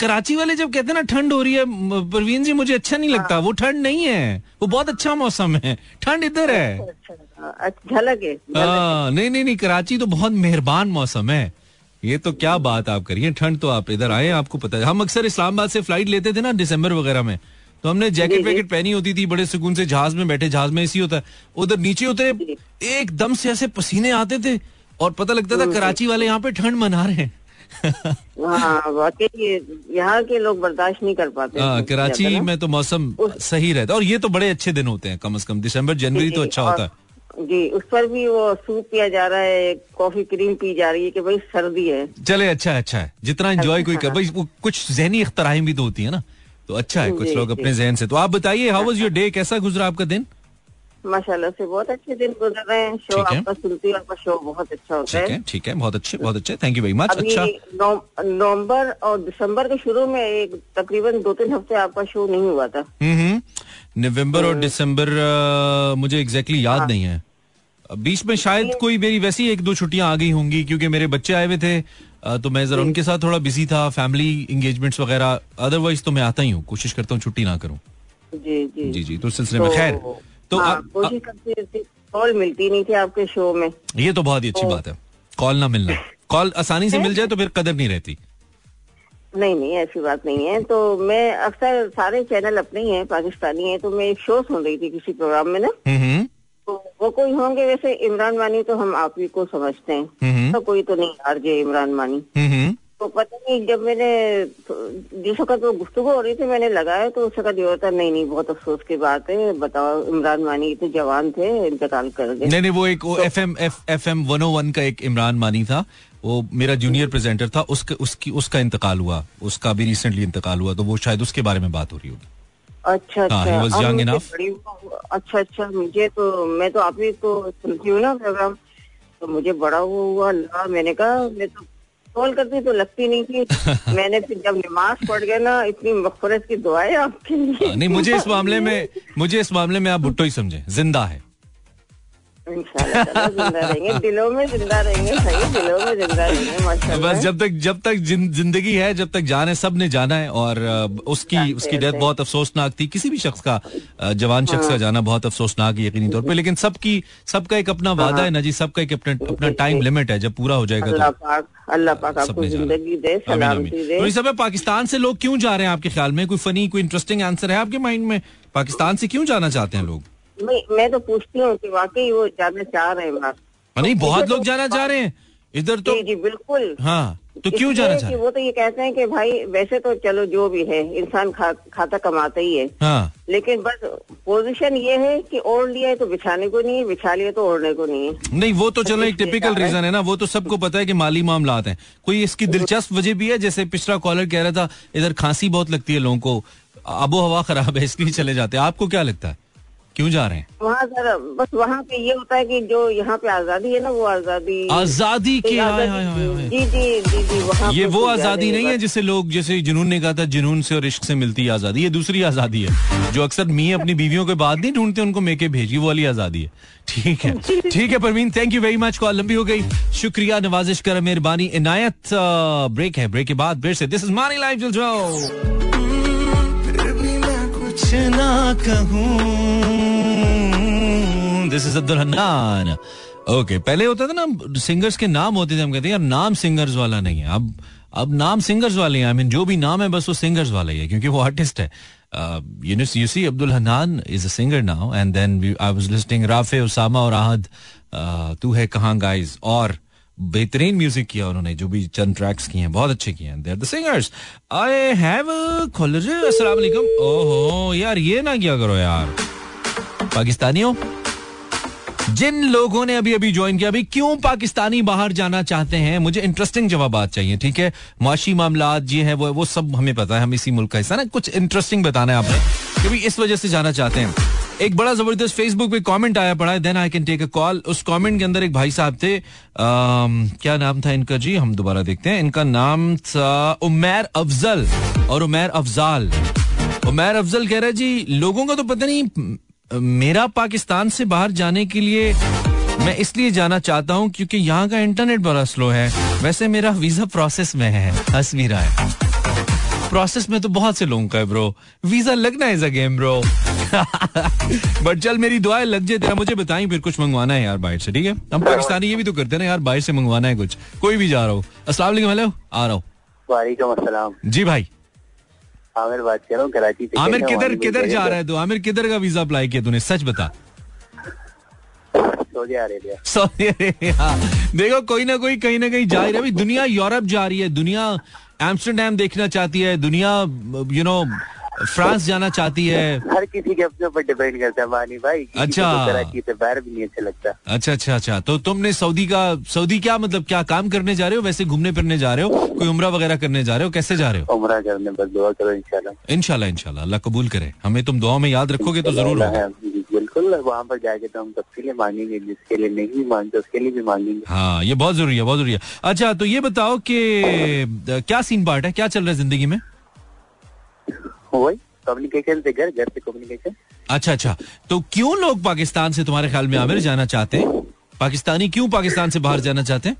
कराची वाले जब कहते हैं ना ठंड हो रही है परवीन जी मुझे अच्छा नहीं लगता। वो ठंड नहीं है। वो बहुत अच्छा मौसम है। ठंड इधर है। अच्छा अच्छा, झलक है झलक है। हाँ, नहीं नहीं नहीं कराची तो बहुत मेहरबान मौसम है। ये तो क्या बात आप करिए ठंड तो आप इधर आए आपको पता है। हम अक्सर इस्लामाबाद से फ़्लाइट लेते थे ना दिसंबर वगैरह में। तो हमने जैकेट वैकेट पहनी होती थी बड़े सुकून से जहाज़ में बैठे जहाज़ में ऐसी होता। है उधर नीचे उतरे एकदम से ऐसे पसीने आते थे। और पता लगता था कराची वाले यहाँ पे ठंड मना रहे हैं हाँ। वाकई यहाँ के लोग बर्दाश्त नहीं कर पाते हाँ, इसको कराची में तो मौसम सही रहता है और ये तो बड़े अच्छे दिन होते हैं कम से कम दिसंबर जनवरी तो अच्छा होता है। जी उस पर भी वो सूप पिया जा रहा है कॉफ़ी क्रीम पी जा रही है कि भाई सर्दी है। चले अच्छा है अच्छा है। जितना एंजॉय कोई कर भाई वो कुछ जहनी अख्तराएँ भी तो होती है ना। तो अच्छा है कुछ लोग अपने जहन से। तो आप बताइए हाउ वाज योर डे कैसा गुजरा आपका दिन? माशाल्लाह से बहुत अच्छे दिन गुजर रहे हैं। शो। आपका सुनती हूँ आपका शो बहुत अच्छा होता है। है ठीक है बहुत अच्छे बहुत अच्छे। थैंक यू वेरी मच अच्छा। नव- नवंबर और दिसंबर के शुरू में एक तकरीबन दो तीन हफ़्ते आपका शो नहीं हुआ था। हम्म नवंबर और दिसंबर मुझे एग्जैक्टली याद हाँ। नहीं है। बीच में शायद कोई मेरी वैसी एक दो छुट्टियाँ आ गई होंगी क्योंकि मेरे बच्चे आए हुए थे तो मैं जरा उनके साथ थोड़ा बिज़ी था फैमिली एंगेजमेंट्स वगैरह। अदरवाइज़ तो मैं आता ही हूँ। कोशिश करता हूँ छुट्टी ना करूँ। जी जी। जी जी तो सिलसिले में खैर। तो हाँ, आप- कॉल मिलती नहीं थी आपके शो में। ये तो बहुत ही अच्छी बात है। कॉल ना मिलना। कॉल आसानी से <laughs> मिल जाए तो फिर कदर नहीं रहती। नहीं नहीं ऐसी बात नहीं है। तो मैं अक्सर सारे चैनल अपने ही हैं पाकिस्तानी हैं तो मैं एक शो सुन रही थी किसी प्रोग्राम में ना। हम्म तो वो कोई होंगे वैसे इमरान मानी तो हम आप ही को समझते हैं। हम्म तो कोई तो नहीं आरजे इमरान मानी। हम्म। तो पता नहीं जब मैंने जिस वक्त वो गुफ्तु हो रही थी मैंने लगाया तो उस वक्त ये होता नहीं नहीं बहुत अफसोस की बात है बताओ इमरान मानी इतने जवान थे इंतकाल कर गए नहीं नहीं वो एक F M F M one O one का एक इमरान मानी था वो मेरा जूनियर प्रेजेंटर था उसका उसकी उसका इंतकाल हुआ उसका भी रिसेंटली इंतकाल हुआ तो वो शायद उसके बारे में बात हो रही होगी अच्छा हाँ, अच्छा. बड़ी- अच्छा अच्छा मुझे तो मैं तो आप ही को सुनती हूँ ना प्रोग्राम तो मुझे बड़ा वो हुआ मैंने कहा मैं तो कॉल करती तो लगती नहीं थी <laughs> मैंने फिर जब नमाज़ पढ़ गया ना इतनी मफरत की दुआएँ आपके लिए। नहीं मुझे इस मामले में मुझे इस मामले में आप भुट्टो ही समझे ज़िंदा है। ज़िंदा रहेंगे दिलों में ज़िंदा रहेंगे सही दिलों में ज़िंदा रहेंगे बस जब तक जब तक ज़िंदगी है जब तक जान है सबने जाना है और उसकी उसकी डेथ बहुत अफसोसनाक थी। किसी भी शख्स का जवान शख्स का जाना बहुत अफसोसनाक है यकीनी तौर पे। लेकिन सबकी सबका एक अपना वादा है ना जी सबका एक अपना अपना टाइम लिमिट है जब पूरा हो जाएगा अल्लाह तो पाक अल्लाह पाक आपको ज़िंदगी दे आमीन, आमीन। सलामती दे। तो पाकिस्तान से लोग क्यों जा रहे हैं आपके ख्याल में? कोई फनी कोई इंटरेस्टिंग आंसर है आपके माइंड में? पाकिस्तान से क्यों जाना चाहते हैं लोग? मैं मैं तो पूछती हूँ कि वाकई वो जाना चाह रहे हैं इमरान नहीं बहुत लोग जाना चाह रहे हैं। इधर तो जी जी बिल्कुल। हाँ तो क्यों जाना कि चाह रहे वो तो ये कहते हैं कि भाई वैसे तो चलो जो भी है इंसान खा, खाता कमाता ही है। हाँ। लेकिन बस पोजीशन ये है कि ओढ़ लिया है तो बिछाने को नहीं है बिछा लिया तो ओढ़ने को नहीं है। नहीं वो तो चलो एक टिपिकल है। रीजन है ना वो तो सबको पता है कि माली मामलात हैं। कोई इसकी दिलचस्प वजह भी है? जैसे पिछला कॉलर कह रहा था इधर खांसी बहुत लगती है लोगों को आबो हवा खराब है इसलिए चले जाते हैं। आपको क्या लगता है? क्यों जा रहे हैं? वहाँ सर बस वहाँ पे ये होता है कि जो यहाँ पे आज़ादी है ना वो आज़ादी आज़ादी के आय, आय, आय। जी जी जी जी वहाँ ये वो आज़ादी नहीं है जिसे लोग जैसे जुनून ने कहा था जुनून से और इश्क से मिलती है आज़ादी। ये दूसरी आज़ादी है जो अक्सर मी अपनी बीवियों के बाद नहीं ढूंढते उनको मेके भेजी वो वाली आज़ादी है। ठीक है ठीक है Parveen thank you very much call लंबी हो गई। शुक्रिया नवाजिश कर मेहरबानी। इनायत ब्रेक है ब्रेक के बाद फिर से। दिस इज़ मानी लाइफ मैं कुछ ना कहूँ। This is Abdul Hannan okay पहले होता था ना सिंगर्स के नाम होते थे हम कहते हैं यार नाम सिंगर्स वाला नहीं है। अब अब नाम सिंगर्स वाले हैं आई मीन जो भी नाम है बस वो सिंगर्स वाला ही है क्योंकि वो आर्टिस्ट है। You you see Abdul Hannan is a singer now and then I was listening Rafay Usama और आहद uh, तू है कहाँ गाइस और बेहतरीन म्यूज़िक किया उन्होंने, जो भी चंद ट्रैक्स किए हैं, बहुत अच्छे किए हैं। There the singers I have अस्सलाम वालेकुम ओहो, यार ये ना क्या करो यार। पाकिस्तानियों, जिन लोगों ने अभी अभी ज्वाइन किया, अभी क्यों पाकिस्तानी बाहर जाना चाहते हैं? मुझे इंटरेस्टिंग जवाब चाहिए, ठीक है? माशी मामला जी है, वो वो सब हमें पता है, हम इसी मुल्क का हिस्सा ना? कुछ इंटरेस्टिंग बताना है आपने। क्योंकि इस वजह से जाना चाहते हैं। एक बड़ा ज़बरदस्त फेसबुक पे कमेंट आया पड़ा है then I can take a call उस कमेंट के अंदर एक भाई साहब थे आम, क्या नाम था इनका जी? हम दोबारा देखते हैं। इनका नाम था उमैर अफजल और उमैर अफजाल। उमैर अफजल कह रहा है जी लोगों का तो पता नहीं मेरा पाकिस्तान से बाहर जाने के लिए मैं इसलिए जाना चाहता हूँ क्योंकि यहाँ का इंटरनेट बड़ा स्लो है। वैसे मेरा वीज़ा प्रोसेस में है हंस भी रहा है। प्रोसेस में तो बहुत से लोगों का है ब्रो वीज़ा लगना is a game bro but चल मेरी दुआएँ लग जाए तेरा मुझे बताई फिर कुछ मंगवाना है यार बाहर से ठीक है? हम पाकिस्तानी ये भी तो करते हैं ना यार बाहर से मंगवाना है कुछ। कोई भी जा रहा हो। हेलो। आ रहा हूँ। वालेकुम जी भाई। आमिर बात कर रहा हूँ कराची से आमिर किधर किधर जा रहा है तू? आमिर किधर का वीज़ा अप्लाई किया तूने? सच बता। Saudi Arabia. Saudi Arabia. देखो कोई ना कोई कहीं ना कहीं जा ही रहा है। भाई दुनिया यूरोप जा रही है। दुनिया एम्स्टरडेम देखना चाहती है दुनिया यू नो फ्रांस जाना चाहती है। हर किसी के अपने ऊपर डिपेंड करता है मानी भाई किसी अच्छा। तो कराची से बाहर भी नहीं अच्छा लगता। अच्छा अच्छा अच्छा। तो तुमने सऊदी का सऊदी क्या मतलब क्या काम करने जा रहे हो? वैसे घूमने फिरने जा रहे हो? कोई उम्रा वगैरह करने जा रहे हो? कैसे जा रहे हो? उमरा करने बस दुआ करो इंशाल्लाह। इनशाला इनशाला अल्लाह कबूल करे। हमें तुम दुआ में याद रखोगे तो ज़रूर होगा। बिल्कुल वहाँ पर जाके तो हम सबके लिए मांगेंगे जिसके लिए नहीं मांगते उसके लिए भी मांगेंगे हाँ ये बहुत ज़रूरी है बहुत ज़रूरी है। अच्छा तो ये बताओ कि क्या सीन पार्ट है? क्या चल रहा है ज़िंदगी में? वही कम्युनिकेशन से घर घर से कम्युनिकेशन अच्छा अच्छा। तो क्यों लोग पाकिस्तान से तुम्हारे ख्याल में आमिर जाना चाहते हैं? पाकिस्तानी क्यों पाकिस्तान से बाहर जाना चाहते हैं?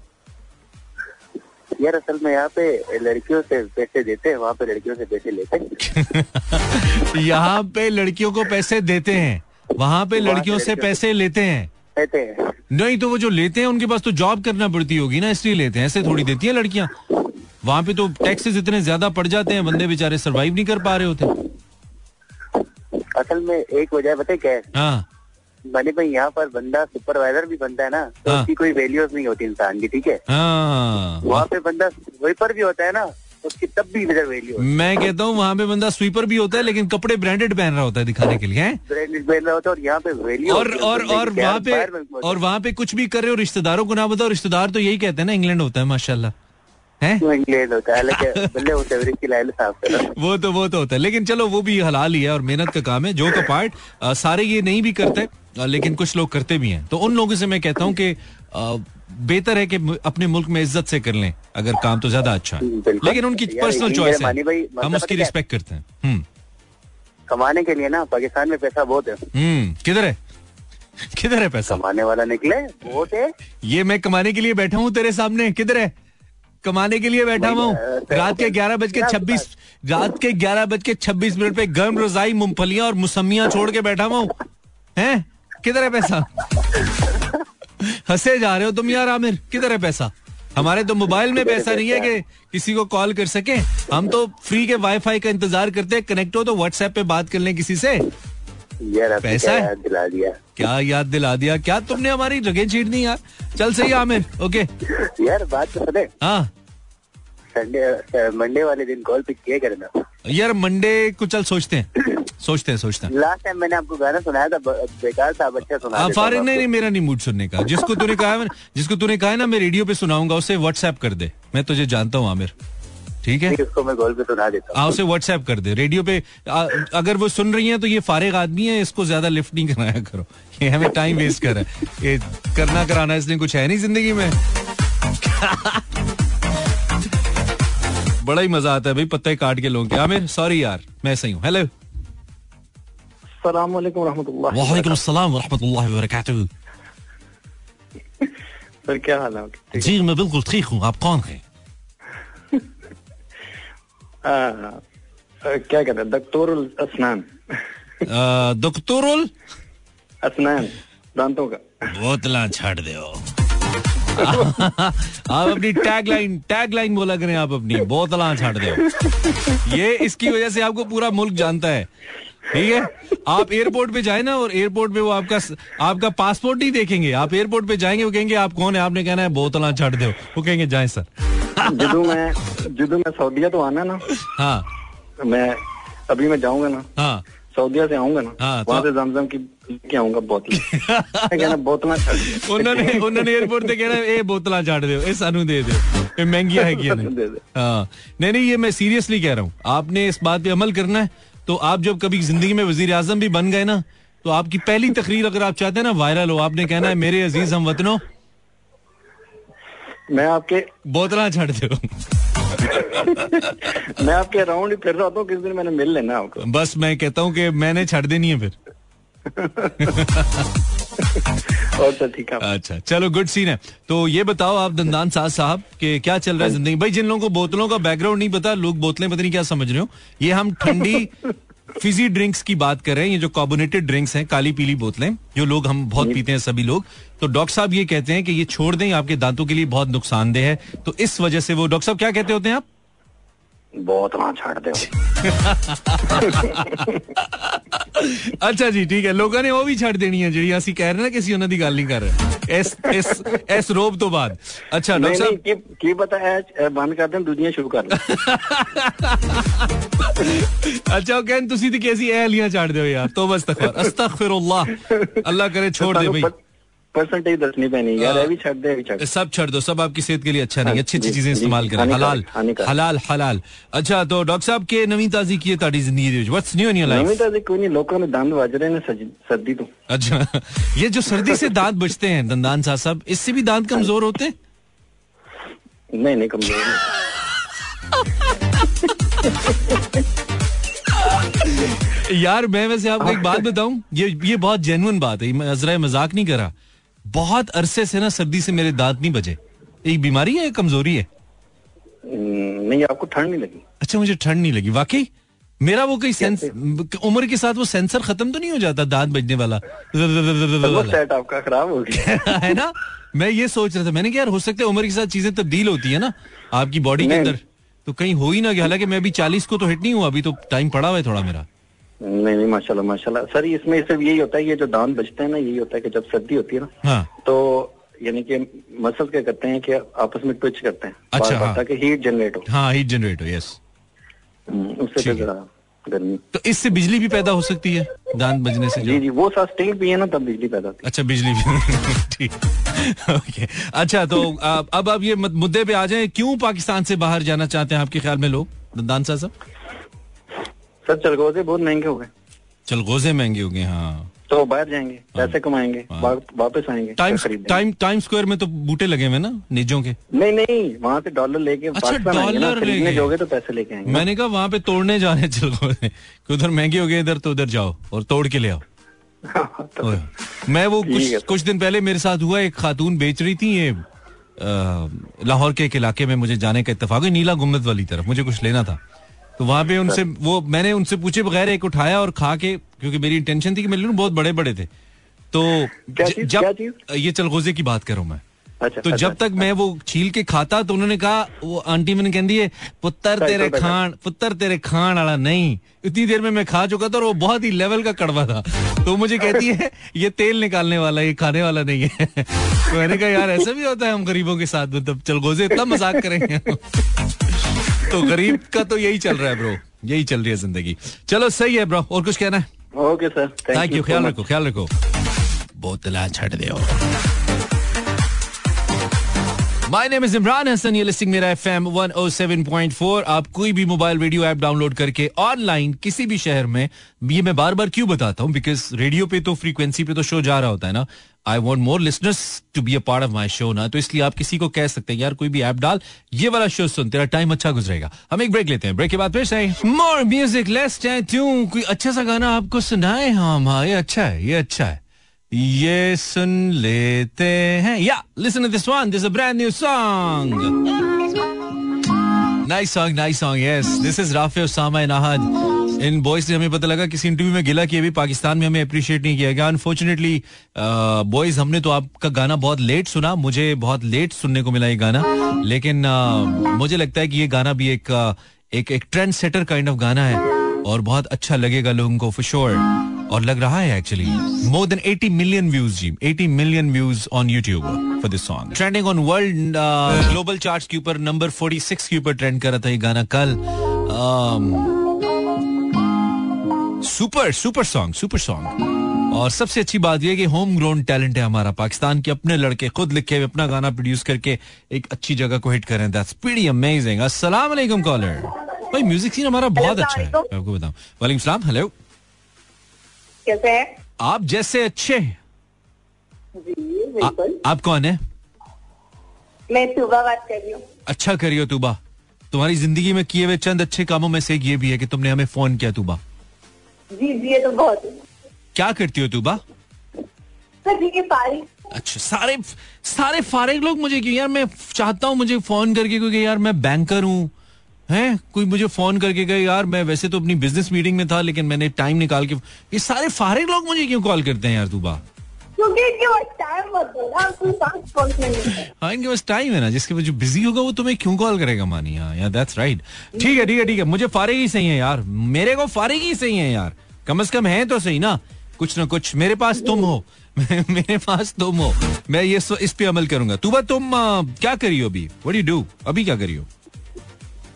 यार असल में यहाँ पे लड़कियों से पैसे देते हैं वहाँ पे लड़कियों से पैसे लेते हैं। <laughs> यहाँ पे लड़कियों को पैसे देते हैं। वहाँ पे लड़कियों से पैसे लेते हैं। लेते हैं। नहीं तो वो जो लेते हैं उनके पास तो जॉब करना पड़ती होगी ना इसलिए लेते हैं। ऐसे थोड़ी देती हैं लड़कियाँ। वहाँ पे तो टैक्सेस इतने ज़्यादा पड़ जाते हैं बंदे बेचारे सरवाइव नहीं कर पा रहे होते। असल में एक वजह पता क्या है? मैंने भाई यहाँ पर बंदा सुपरवाइजर भी बनता है ना तो हाँ। उसकी कोई वैल्यूज़ नहीं होती इंसान की ठीक है? हाँ। वहाँ पे बंदा स्वीपर भी होता है ना उसकी तब भी इधर वैल्यू मैं कहता हूँ वहाँ पे बंदा स्वीपर भी होता है लेकिन कपड़े ब्रांडेड पहन रहा होता है दिखाने के लिए ब्रांडेड पहन रहा होता है और यहाँ पे वैल्यू और और और वहाँ पे और वहाँ पे कुछ भी कर रहे हो रिश्तेदारों को ना बताओ रिश्तेदार तो यही कहते हैं ना इंग्लैंड होता है <laughs> बल्ले वो तो वो तो होता है लेकिन चलो वो भी हलाल ही है और मेहनत का काम है जो का पार्ट सारे ये नहीं भी करते लेकिन कुछ लोग करते भी हैं। तो उन लोगों से मैं कहता हूँ कि बेहतर है कि अपने मुल्क में इज़्ज़त से कर लें अगर काम तो ज़्यादा अच्छा है। लेकिन उनकी पर्सनल चॉइस है, मतलब हम उसकी? रिस्पेक्ट करते हैं। हम्म। कमाने के लिए ना पाकिस्तान में पैसा बहुत है। हम्म किधर है? किधर है पैसा? कमाने वाला निकले बहुत है। ये मैं कमाने के लिए बैठा हूँ तेरे सामने किधर है? कमाने के लिए बैठा हुआ हूँ। रात के ग्यारह बज के छब्बीस रात के ग्यारह बज के छब्बीस मिनट पे गर्म रजाई मूंगफलियाँ और मुसम्मियाँ छोड़ के बैठा हुआ हूँ। हैं? किधर है पैसा? हंसे जा रहे हो तुम यार आमिर? किधर है पैसा? हमारे तो मोबाइल में पैसा नहीं है कि किसी को कॉल कर सके। हम तो फ्री के वाईफाई का इंतज़ार करते हैं कनेक्ट हो तो व्हाट्सएप पे बात कर लें किसी से। यार पैसा क्या याद दिला दिया? क्या याद दिला दिया? क्या तुमने हमारी जगह छीट दी यार? चल सही आमिर ओके। यार बात तो सुने। हाँ। संडे मंडे वाले दिन कॉल पिक किया करना यार मंडे को चल सोचते हैं। सोचते हैं सोचते हैं। लास्ट टाइम मैंने आपको गाना सुनाया था बेकार था अच्छा सुना हाँ फारिग नहीं नहीं मेरा नहीं मूड सुनने का। जिसको तूने कहा है जिसको तूने कहा है ना मैं रेडियो पे सुनाऊँगा उसे व्हाट्सएप कर दे। मैं तुझे जानता हूँ आमिर। ठीक है? उसको मैं कॉल पे सुना देता हूँ। हाँ उसे व्हाट्सएप कर दे। रेडियो पे आ, अगर वो सुन रही है तो ये फारिग आदमी है इसको ज़्यादा लिफ्ट नहीं कराया करो। ये हमें टाइम वेस्ट कर रहा है। ये करना कराना इसलिए कुछ है नहीं ज़िंदगी में। बड़ा ही मज़ा आता है भाई पत्ते काट के लोगों के आमिर सॉरी यार मैं सही हूँ। हेलो रहमतुल्लाह वालेकुम अस्सलाम वरहमतुल्लाहि वबरकातुहू सर क्या हाल है? जी मैं बिल्कुल ठीक हूँ आप कौन हैं क्या कहते हैं दांतों का बोतला छाड़ दो आप अपनी टैग लाइन टैग लाइन बोला करें आप अपनी बोतला छाड़ दो ये इसकी वजह से आपको पूरा मुल्क जानता है ठीक है? आप एयरपोर्ट पे जाए ना और एयरपोर्ट पे वो आपका आपका पासपोर्ट नहीं देखेंगे। आप एयरपोर्ट पे जाएँगे वो कहेंगे आप कौन है? आपने कहना है बोतल छड़ दो। वो कहेंगे जाए सर। जिदू मैं जिदू मैं सऊदिया तो आना ना। हाँ। मैं अभी मैं जाऊँगा ना। हाँ। सऊदिया से आऊँगा ना हाँ, तो वहाँ से जमजम की नहीं ये मैं सीरियसली कह रहा हूँ। आपने इस बात पे अमल करना है। तो आप जब कभी ज़िंदगी में वज़ीर आज़म भी बन गए ना तो आपकी पहली तकरीर अगर आप चाहते हैं ना वायरल हो आपने कहना है मेरे अज़ीज़ हम वतनो। मैं आपके बोतला छड़ दो। <laughs> मैं आपके अराउंड ही फिर रहा हूँ किस दिन मैंने मिल लेना आपको? बस मैं कहता हूँ कि मैंने छड़ देनी है फिर। <laughs> और सब ठीक है। अच्छा चलो गुड सीन है। तो ये बताओ आप दंदान साज साहब के क्या चल रहा है ज़िंदगी? भाई जिन लोगों को बोतलों का बैकग्राउंड नहीं पता लोग बोतलें पता नहीं क्या समझ रहे हो। ये हम ठंडी <laughs> फिजी ड्रिंक्स की बात कर रहे हैं। ये जो कार्बोनेटेड ड्रिंक्स हैं काली पीली बोतलें जो लोग हम बहुत पीते हैं सभी लोग। तो डॉक्टर साहब ये कहते हैं कि ये छोड़ दें आपके दांतों के लिए बहुत नुकसानदेह है। तो इस वजह से वो डॉक्टर साहब क्या कहते होते हैं आप? बोतल छड़ दो ਅੱਛਾ ਜੀ ਠੀਕ ਹੈ ਲੋਕਾਂ ਨੇ ਉਹ ਵੀ ਛੱਡ ਦੇਣੀ ਹੈ ਜਿਹੜੀ ਅਸੀਂ ਕਹਿ ਰਹੇ ਨਾ ਕਿ ਅਸੀਂ ਉਹਨਾਂ ਦੀ ਗੱਲ ਨਹੀਂ ਕਰ ਰਹੇ ਇਸ ਇਸ ਇਸ ਰੋਬ ਤੋਂ ਬਾਅਦ ਅੱਛਾ नहीं ਡਾਕਟਰ नहीं ਸਾਹਿਬ की, की पता है ए, बंद कर दें दुनिया शुरू कर दें ਅੱਛਾ ਉਹ ਕਹਿੰਦੇ ਤੁਸੀਂ ਤੇ ਕੈਸੀ ਐਲੀਆਂ ਛੱਡ ਦਿਓ ਯਾਰ ਤੋਬਾ ਅਸਤਗਫਰ ਅਸਤਗਫਿਰullah ਅੱਲਾਹ करे छोड़ दे भाई परसेंटेज दसनी पैनी यार अभी छट दे छट सब छोड़ दो सब आपकी सेहत के लिए अच्छा नहीं अच्छी हाँ, अच्छी चीज़ें इस्तेमाल करें। हलाल हलाल हलाल। अच्छा तो डॉक्टर साहब के नवी ताजी की ताड़ी ज़िंदगी what's new in your life नवी ताजी कोई नहीं लोगों में दंद बज रहे हैं सर्दी तो। अच्छा <laughs> ये जो सर्दी से दांत बचते हैं दंदान साहब इससे भी दांत कमज़ोर होते हैं? नहीं नहीं कमज़ोर <laughs> यार मैं वैसे आपको एक बात बताऊँ ये ये बहुत जेनुअन बात है। मैं अजरा मज़ाक नहीं करा। बहुत अरसे से ना सर्दी से मेरे दांत नहीं बजे। एक बीमारी है या कमज़ोरी है? हम्म, नहीं आपको ठंड नहीं लगी। अच्छा मुझे ठंड नहीं लगी। वाकई? मेरा वो कहीं सेंस उम्र के साथ वो सेंसर खत्म तो नहीं हो जाता दांत बजने वाला? सेट आपका खराब हो गया। <laughs> है ना? मैं ये सोच रहा था। मैंने कहा यार हो सकता है उम्र के साथ चीज़ें तब्दील होती है ना आपकी बॉडी के अंदर। तो कहीं हो ही ना गया। हालाँकि मैं अभी चालीस को तो हिट नहीं हुआ अभी तो टाइम पड़ा हुआ है थोड़ा मेरा। नहीं नहीं माशाल्लाह माशाल्लाह। सर इसमें सिर्फ़ यही होता है ये जो दांत बचते हैं ना यही होता है कि जब सर्दी होती है ना हाँ। तो यानी कि मसल क्या करते हैं कि आपस में ट्विच करते हैं। अच्छा, हाँ। ताकि हीट जनरेट हो। हाँ हीट जनरेट हो यस हम्म, उससे जरा गर्मी। तो इससे बिजली भी पैदा हो सकती है दांत बजने से जी जी? वो साथ स्टिंग भी है ना तब बिजली पैदा होती है। अच्छा बिजली भी। <laughs> ठीक। ओके अच्छा तो अब अब ये मुद्दे पे आ जाए क्यों पाकिस्तान से बाहर जाना चाहते हैं आपके ख्याल में लोग दान साहब? सर चलगोजे बहुत महँगे हो गए। चल गोजे महँगे हो गए हाँ। तो बाहर जाएँगे पैसे कमाएँगे वापस आएँगे टाइम टाइम टाइम स्क्वायर में तो बूटे लगे हुए ना निजों के। नहीं नहीं वहाँ से डॉलर लेके अच्छा, डॉलर लेके। जाओगे तो पैसे लेके आएँगे। मैंने कहा वहाँ पे तोड़ने जाने चल गोजे कि उधर महँगे हो गए इधर तो उधर जाओ और तोड़ के ले आओ। तो ओए, मैं वो कुछ सर। कुछ दिन पहले मेरे साथ हुआ एक खातून बेच रही थी ये लाहौर के एक इलाके में मुझे जाने का इतफाक नीला गुंबद वाली तरफ़ मुझे कुछ लेना था। तो वहाँ पे उनसे वो मैंने उनसे पूछे बगैर एक उठाया और खा के क्योंकि मेरी इंटेंशन थी कि मैं लूँ बहुत बड़े बड़े थे। तो? जब ये चलगोजे की बात करूँ मैं अच्छा तो अच्छा, जब तक मैं वो छील के खाता तो उन्होंने कहा वो आंटी मैंने कहती है पुत्र तेरे खान पुत्र तेरे खान वाला नहीं। इतनी देर में मैं खा चुका था और वो बहुत ही लेवल का कड़वा था। तो मुझे कहती है <laughs> ये तेल निकालने वाला ये खाने वाला नहीं है। <laughs> तो मैंने कहा यार ऐसा भी होता है हम गरीबों के साथ मतलब चलगोजे इतना मज़ाक करेंगे तो गरीब का तो यही चल रहा है ब्रो यही चल रही है ज़िंदगी। चलो सही है ब्रो और कुछ कहना है? ओके सर थैंक यू ख्याल रखो ख्याल रखो। बोतला छड़ दो my name is Imran Hasan ये लिस्टिंग मेरा एफएम 107.4 आप कोई भी मोबाइल रेडियो ऐप डाउनलोड करके ऑनलाइन किसी भी शहर में ये मैं बार बार क्यों बताता हूँ? बिकॉज़ रेडियो पे तो फ्रीक्वेंसी पे तो शो जा रहा होता है ना। I want more listeners to be a part of my show ना। तो इसलिए आप किसी को कह सकते हैं, यार, कोई भी ऐप डाल, ये वाला शो सुन, तेरा टाइम अच्छा गुजरेगा। हम एक ब्रेक लेते हैं। ब्रेक के बाद फिर से मोर म्यूज़िक लेस ट्यून कोई अच्छा सा गाना आपको सुनाए? हम हाँ ये अच्छा है, ये अच्छा है। ये सुन लेते हैं। या listen this one this a brand new song nice song nice song yes this is Rafay Usama and Ahad in boys से हमें पता लगा किसी इंटरव्यू में गिला कि अभी पाकिस्तान में हमें अप्रिशिएट नहीं किया गया। अनफॉर्चुनेटली बॉयज़ हमने तो आपका गाना बहुत लेट सुना। मुझे बहुत लेट सुनने को मिला ये गाना। लेकिन uh, मुझे लगता है कि ये गाना भी एक एक एक ट्रेंड सेटर काइंड ऑफ़ गाना है और बहुत अच्छा लगेगा लोगों को फॉर श्योर और लग रहा है actually more than 80 million views ji 80 million views on YouTube for this song trending on world global charts के ऊपर नंबर 46 के ऊपर ट्रेंड कर रहा था ये गाना कल। Super super song super song और सबसे अच्छी बात यह कि होम ग्रोन टैलेंट है हमारा पाकिस्तान के अपने लड़के खुद लिखे हुए अपना गाना प्रोड्यूस करके एक अच्छी जगह को हिट करें दैट्स प्रीटी अमेजिंग अस्सलाम वालेकुम कॉलर भाई म्यूज़िक सीन हमारा बहुत अच्छा है। मैं आपको बताऊँ। वालेकुम सलाम हेलो कैसे है? आप जैसे अच्छे जी आ, आप कौन है? मैं सुबह बात कर रही हूँ। अच्छा करियो तूबा तुम्हारी ज़िंदगी में किए हुए चंद अच्छे कामों में से एक ये भी है कि तुमने हमें फ़ोन किया तूबा जी जी ये तो बहुत क्या करती हो तूबा अच्छा सारे सारे फारे लोग मुझे क्यों यार मैं चाहता हूँ मुझे फ़ोन करके क्योंकि यार मैं बैंकर हूँ हैं? कोई मुझे फ़ोन करके गए यार मैं वैसे तो अपनी बिज़नेस मीटिंग में था लेकिन मैंने टाइम निकाल के ये सारे फारे लोग मुझे क्यों कॉल करते हैं यार तूबा हाँ इनके पास टाइम है ना जिसके जो बिज़ी होगा वो तुम्हें क्यों कॉल करेगा मानी? हाँ यार दैट्स राइट ठीक है ठीक है ठीक है। मुझे फारिग ही सही है यार। मेरे को फारिग ही सही है यार। कम से कम है तो सही ना। कुछ ना कुछ। मेरे पास तुम हो। <laughs> मेरे पास तुम हो। मैं ये इस पे अमल करूँगा। तू बस तुम आ, क्या करी हो अभी? व्हाट यू डू अभी क्या करी हो?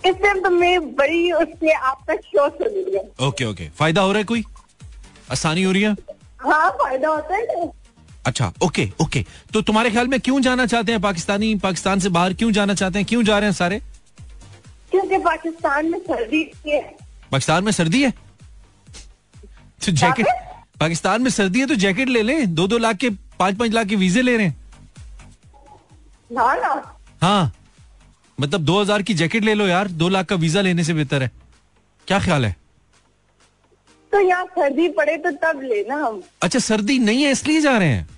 इस टाइम तो मैं बड़ी उससे आपका शो सुन रही ओके ओके फ़ायदा हो रहा है कोई? आसानी हो रही है? हाँ फ़ायदा होता है अच्छा ओके ओके तो तुम्हारे ख्याल में क्यों जाना चाहते हैं पाकिस्तानी? पाकिस्तान से बाहर क्यों जाना चाहते हैं? क्यों जा रहे हैं सारे? क्योंकि पाकिस्तान में सर्दी है। पाकिस्तान में सर्दी है? तो जैकेट पाकिस्तान में सर्दी है तो जैकेट ले लें। दो दो लाख के पाँच पाँच लाख के वीजे ले रहे हैं। ना ना। हाँ। मतलब दो हज़ार की जैकेट ले लो यार। दो लाख का वीज़ा लेने से बेहतर है। क्या ख्याल है? तो यहाँ सर्दी पड़े तो तब लेना हम। अच्छा सर्दी नहीं है इसलिए जा रहे हैं?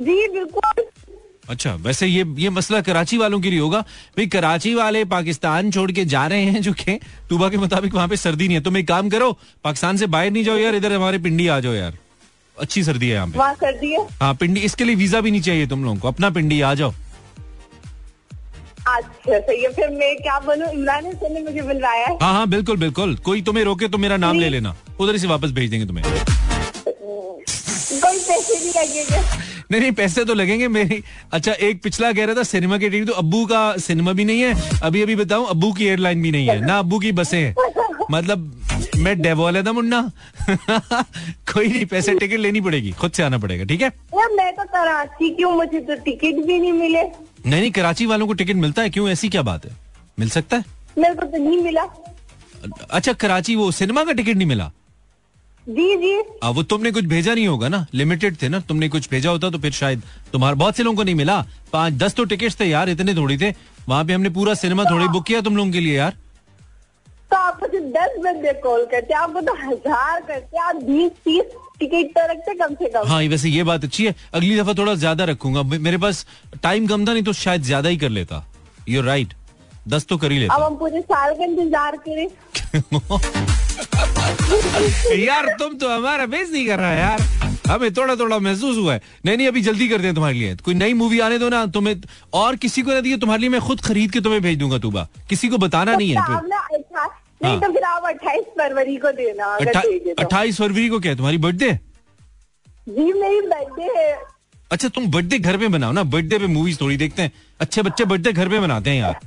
जी बिल्कुल। अच्छा वैसे ये ये मसला कराची वालों के लिए होगा। भाई कराची वाले पाकिस्तान छोड़ के जा रहे हैं जो कि तूबा के मुताबिक वहाँ पे सर्दी नहीं है। तुम एक काम करो पाकिस्तान से बाहर नहीं जाओ यार इधर हमारे पिंडी आ जाओ यार। अच्छी सर्दी है यहाँ पे। सर्दी है? हाँ पिंडी इसके लिए वीज़ा भी नहीं चाहिए तुम लोगों को। अपना पिंडी आ जाओ। अच्छा सही है फिर मैं क्या बोलूँ? इमरान हसन ने मुझे बुलवाया है। हाँ हाँ बिल्कुल बिल्कुल। कोई तुम्हें रोके तो मेरा नाम ले लेना। उधर से वापस भेज देंगे तुम्हें। कोई पैसे नहीं लगेंगे। नहीं नहीं पैसे तो लगेंगे। मेरी अच्छा एक पिछला कह रहा था सिनेमा की टिकट तो अब्बू का सिनेमा भी नहीं है। अभी अभी बताऊँ अब्बू की एयरलाइन भी नहीं है। ना अब्बू की बसें हैं। मतलब मैं डेवोल है था मुन्ना। <laughs> कोई नहीं पैसे टिकट लेनी पड़ेगी। खुद से आना पड़ेगा ठीक है? मैं तो कराची की हूँ मुझे तो टिकट भी नहीं मिले। नहीं नहीं कराची वालों को टिकट मिलता है? क्यों? ऐसी क्या बात है? मिल सकता है? मेरे को तो नहीं मिला। अच्छा कराची वो सिनेमा का टिकट नहीं मिला? जी जी। अब वो तुमने कुछ भेजा नहीं होगा ना? लिमिटेड थे ना? तुमने कुछ भेजा होता तो फिर शायद तुम्हारे बहुत से लोगों को नहीं मिला। पाँच दस तो टिकट थे यार इतने थोड़ी थे। वहाँ पे हमने पूरा सिनेमा थोड़ी बुक किया तुम लोगों के लिए यार। तो आप मुझे दस बंदे कॉल करते आपको तो हज़ार करते आप बीस तीस टिकट तो रखते कम से कम। हाँ वैसे ये बात अच्छी है। अगली दफ़ा थोड़ा ज़्यादा रखूँगा। मेरे पास टाइम कम था नहीं तो शायद ज़्यादा ही कर लेता। यूर राइट दस तो कर ही अब लेता हम पूरे साल का इंतज़ार करें। <laughs> यार तुम तो हमारा बेस नहीं कर रहा यार। हमें थोड़ा थोड़ा महसूस हुआ है। नहीं नहीं अभी जल्दी करते हैं तुम्हारे लिए। कोई नई मूवी आने दो ना तुम्हें और किसी को ना दिए तुम्हारे लिए मैं खुद खरीद के तुम्हें भेज दूँगा तूबा। किसी को बताना नहीं है नहीं हाँ। तो फिर आप अट्ठाईस फरवरी को देना तो। अट्ठाईस फरवरी को क्या तुम्हारी बर्थडे जी मेरी बर्थडे है। अच्छा तुम बर्थडे घर पे बनाओ ना बर्थडे पे मूवीज़ थोड़ी देखते हैं। अच्छे बच्चे बर्थडे घर पे बनाते हैं यार।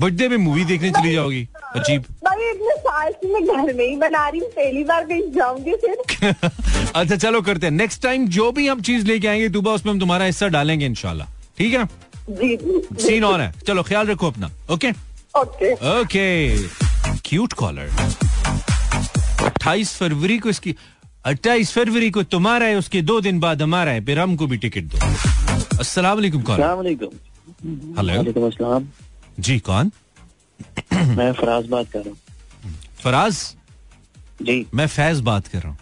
बर्थडे पे मूवी देखने चली जाओगी अजीब। भाई इतने साल से मैं घर में ही बना रही हूँ पहली बार कहीं जाऊँगी फिर। <laughs> अच्छा चलो करते हैं। नेक्स्ट टाइम जो भी हम चीज़ लेके आएँगे तुबा उसमें हम तुम्हारा हिस्सा डालेंगे इनशाला ठीक है? जी जी। सीन ऑन है। चलो ख्याल रखो अपना okay okay okay cute caller 28 फरवरी को इसकी 28 फरवरी को तुम्हारा है उसके दो दिन बाद हमारा है फिर हमको भी टिकट दो। अस्सलाम वालेकुम कॉलर हेलो। अस्सलाम। जी कौन? <clears throat> मैं फराज बात कर रहा हूँ। फराज? जी। मैं फैज बात कर रहा हूँ।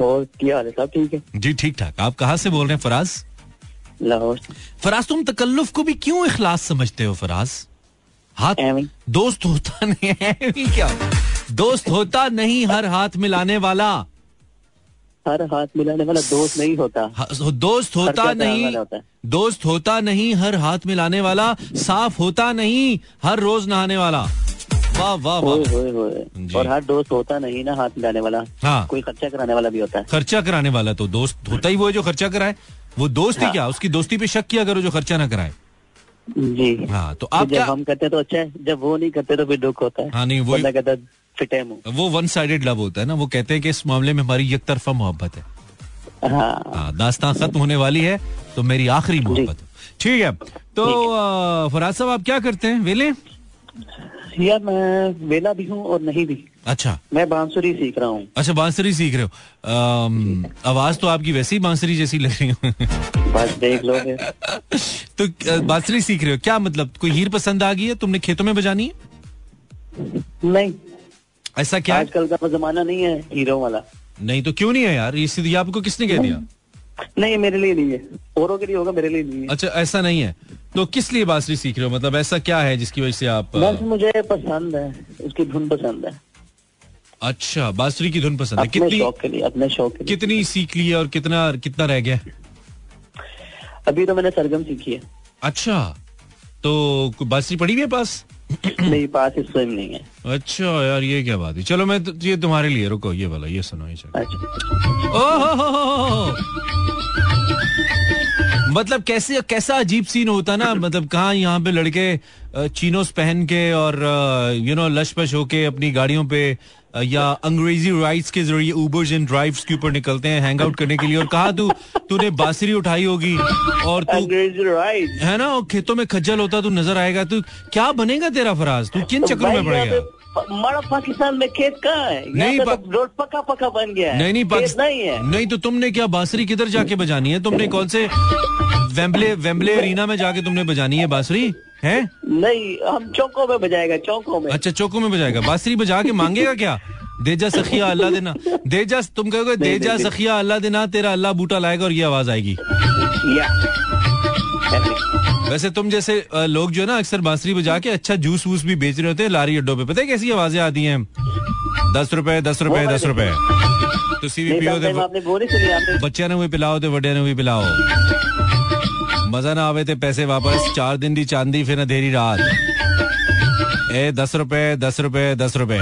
और क्या हाल है? सब ठीक है? जी ठीक ठाक। आप कहाँ से बोल रहे हैं फराज? लाहौर फराज तुम तकल्लुफ को भी क्यों इखलास समझते हो फराज? हाथ दोस्त होता <laughs> नहीं है क्या? दोस्त होता नहीं हर हाथ मिलाने वाला। हर हाथ मिलाने वाला दोस्त नहीं होता। दोस्त होता नहीं होता दोस्त होता नहीं हर हाथ मिलाने वाला। साफ़ होता नहीं हर रोज नहाने वाला। वाह वाह वाह। और हर दोस्त होता नहीं ना हाथ मिलाने वाला। हाँ। कोई खर्चा कराने वाला भी होता है। खर्चा कराने वाला तो दोस्त होता ही वो है जो खर्चा कराए। वो दोस्त ही हाँ। क्या? उसकी दोस्ती पे शक किया करो जो खर्चा ना कराए। जी। हाँ तो आप जब क्या हम करते तो अच्छा है जब वो नहीं करते तो फिर दुख होता है। हाँ, नहीं, वो कहता है, वो वन साइडेड लव होता है ना वो कहते हैं कि इस मामले में हमारी एक तरफा मोहब्बत है। हाँ। हाँ दास्तान खत्म होने वाली है तो मेरी आखिरी मोहब्बत ठीक है तो फराज साहब आप क्या करते हैं? वेले? यार मैं वेला भी हूँ और नहीं भी। अच्छा। मैं बांसुरी सीख रहा हूँ। अच्छा बांसुरी सीख रहे हो। आवाज़ तो आपकी वैसे ही बांसुरी जैसी लग रही हो। बस देख लो तो बांसुरी सीख रहे हो। क्या मतलब कोई हीर पसंद आ गई है? तुमने खेतों में बजानी है? नहीं। ऐसा क्या? आजकल का जमाना नहीं है हीरो वाला। नहीं तो क्यों नहीं है यार? ये सीधी आपको किसने कह दिया? नहीं मेरे लिए नहीं है। औरों के लिए होगा मेरे लिए नहीं है। अच्छा ऐसा नहीं है। तो किस लिए बांसुरी सीख रहे हो? मतलब ऐसा क्या है जिसकी वजह से आप बस मुझे पसंद है। उसकी धुन पसंद है। अच्छा बांसुरी की धुन पसंद है। कितनी शौक के लिए अपने शौक के लिए। कितनी सीख ली है और कितना कितना रह गया? अभी तो मैंने सरगम सीखी है। अच्छा तो बांसुरी पड़ी हुई है पास? मेरे पास इस स्वयं नहीं है। अच्छा यार ये क्या बात है। चलो मैं तो, ये तुम्हारे लिए रुको ये वाला ये सुनो ये चलो अच्छा। ओहो! मतलब कैसे कैसा अजीब सीन होता ना मतलब कहाँ यहाँ पे लड़के चीनोस पहन के और यू नो लश पश होके अपनी गाड़ियों पे या अंग्रेज़ी राइट्स के ज़रिए उबर्स एंड ड्राइव्स के ऊपर निकलते हैं हैंग आउट करने के लिए। और कहा तू तूने बांसुरी उठाई होगी और तू है ना? और खेतों में खज्जल होता तू नज़र आएगा। तू क्या बनेगा तेरा फराज? तू किन चक्रों में पड़ेगा हमारा पाकिस्तान में खेत कहाँ है? नहीं, नहीं पा- रोड पक्का पक्का बन गया है। नहीं नहीं पाकिस्तान नहीं है। नहीं तो तुमने क्या बांसुरी किधर जाके बजानी है? तुमने कौन से वेम्बले वेम्बले अरीना में जाके तुमने बजानी है बांसुरी? है? नहीं हम चौकों में बजाएगा चौकों में। अच्छा चौकों में बजाएगा। बांसुरी बजा के मांगेगा क्या? देजा सखिया अल्लाह देना। दे जा तुम कहोगे दे जा सखिया अल्लाह देना तेरा अल्लाह बूटा लाएगा और ये आवाज़ आएगी। वैसे तुम जैसे लोग जो है ना अक्सर बांसुरी बजा के अच्छा जूस वूस भी बेच रहे होते हैं लारी अड्डों पे। पता है कैसी आवाज़ें आती हैं? दस रुपए दस रुपए दस रुपए। तो सीवी नहीं पियो sometimes ते आपने वो नहीं सुनी आपने बच्चे ने मज़ा ना आवे ते पैसे वापस। चार दिन दी चांदी फिर अंधेरी रात। ए दस रुपए दस रुपए दस रुपए।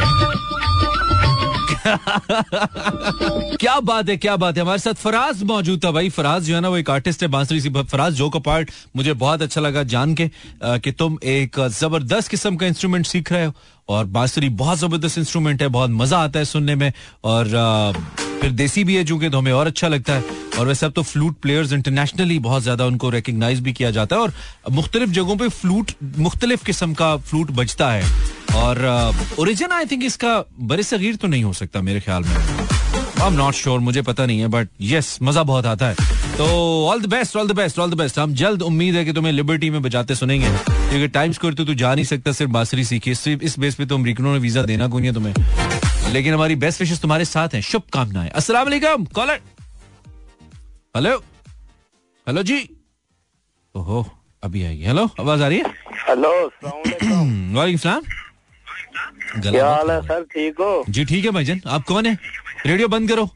क्या बात है क्या बात है। हमारे साथ फराज मौजूद था भाई। फराज जो है ना वो एक आर्टिस्ट है बांसुरी सी। फराज जो का पार्ट मुझे बहुत अच्छा लगा जान के अ, कि तुम एक ज़बरदस्त किस्म का इंस्ट्रूमेंट सीख रहे हो। और बांसुरी बहुत ज़बरदस्त इंस्ट्रूमेंट है, बहुत मज़ा आता है सुनने में। और फिर देसी भी है, चूँकि तो हमें और अच्छा लगता है। और वैसे अब तो फ्लूट प्लेयर्स इंटरनेशनली बहुत ज़्यादा उनको रिकग्नाइज भी किया जाता है। और मुख्तलिफ़ जगहों पर फ्लूट मुख्तलिफ़ किस्म का फ्लूट बजता है। और ओरिजिन आई थिंक इसका बरे सगीर तो नहीं हो सकता मेरे ख्याल में। आई एम नॉट श्योर मुझे पता नहीं है बट यस मज़ा बहुत आता है। तो all the best all the best all the best हम जल्द उम्मीद है कि तुम्हें लिबर्टी में बजाते सुनेंगे क्योंकि टाइम स्कोर तो तू जा नहीं सकता सिर्फ़ बांसुरी सीखी इस, इस बेस पे तो अमरीकनों ने वीज़ा देना कोई नहीं है तुम्हें? लेकिन हमारी बेस्ट विशेष तुम्हारे साथ हैं। शुभकामनाएँ। अस्सलाम वालेकुम कॉलर हेलो हेलो जी? ओहो अभी आएगी हेलो आवाज़ आ रही है? हेलो <clears throat> वालेकुम। सलाम। गला क्या हाल है सर? ठीक हो? जी ठीक है भाईजान। आप कौन है? रेडियो बंद करो।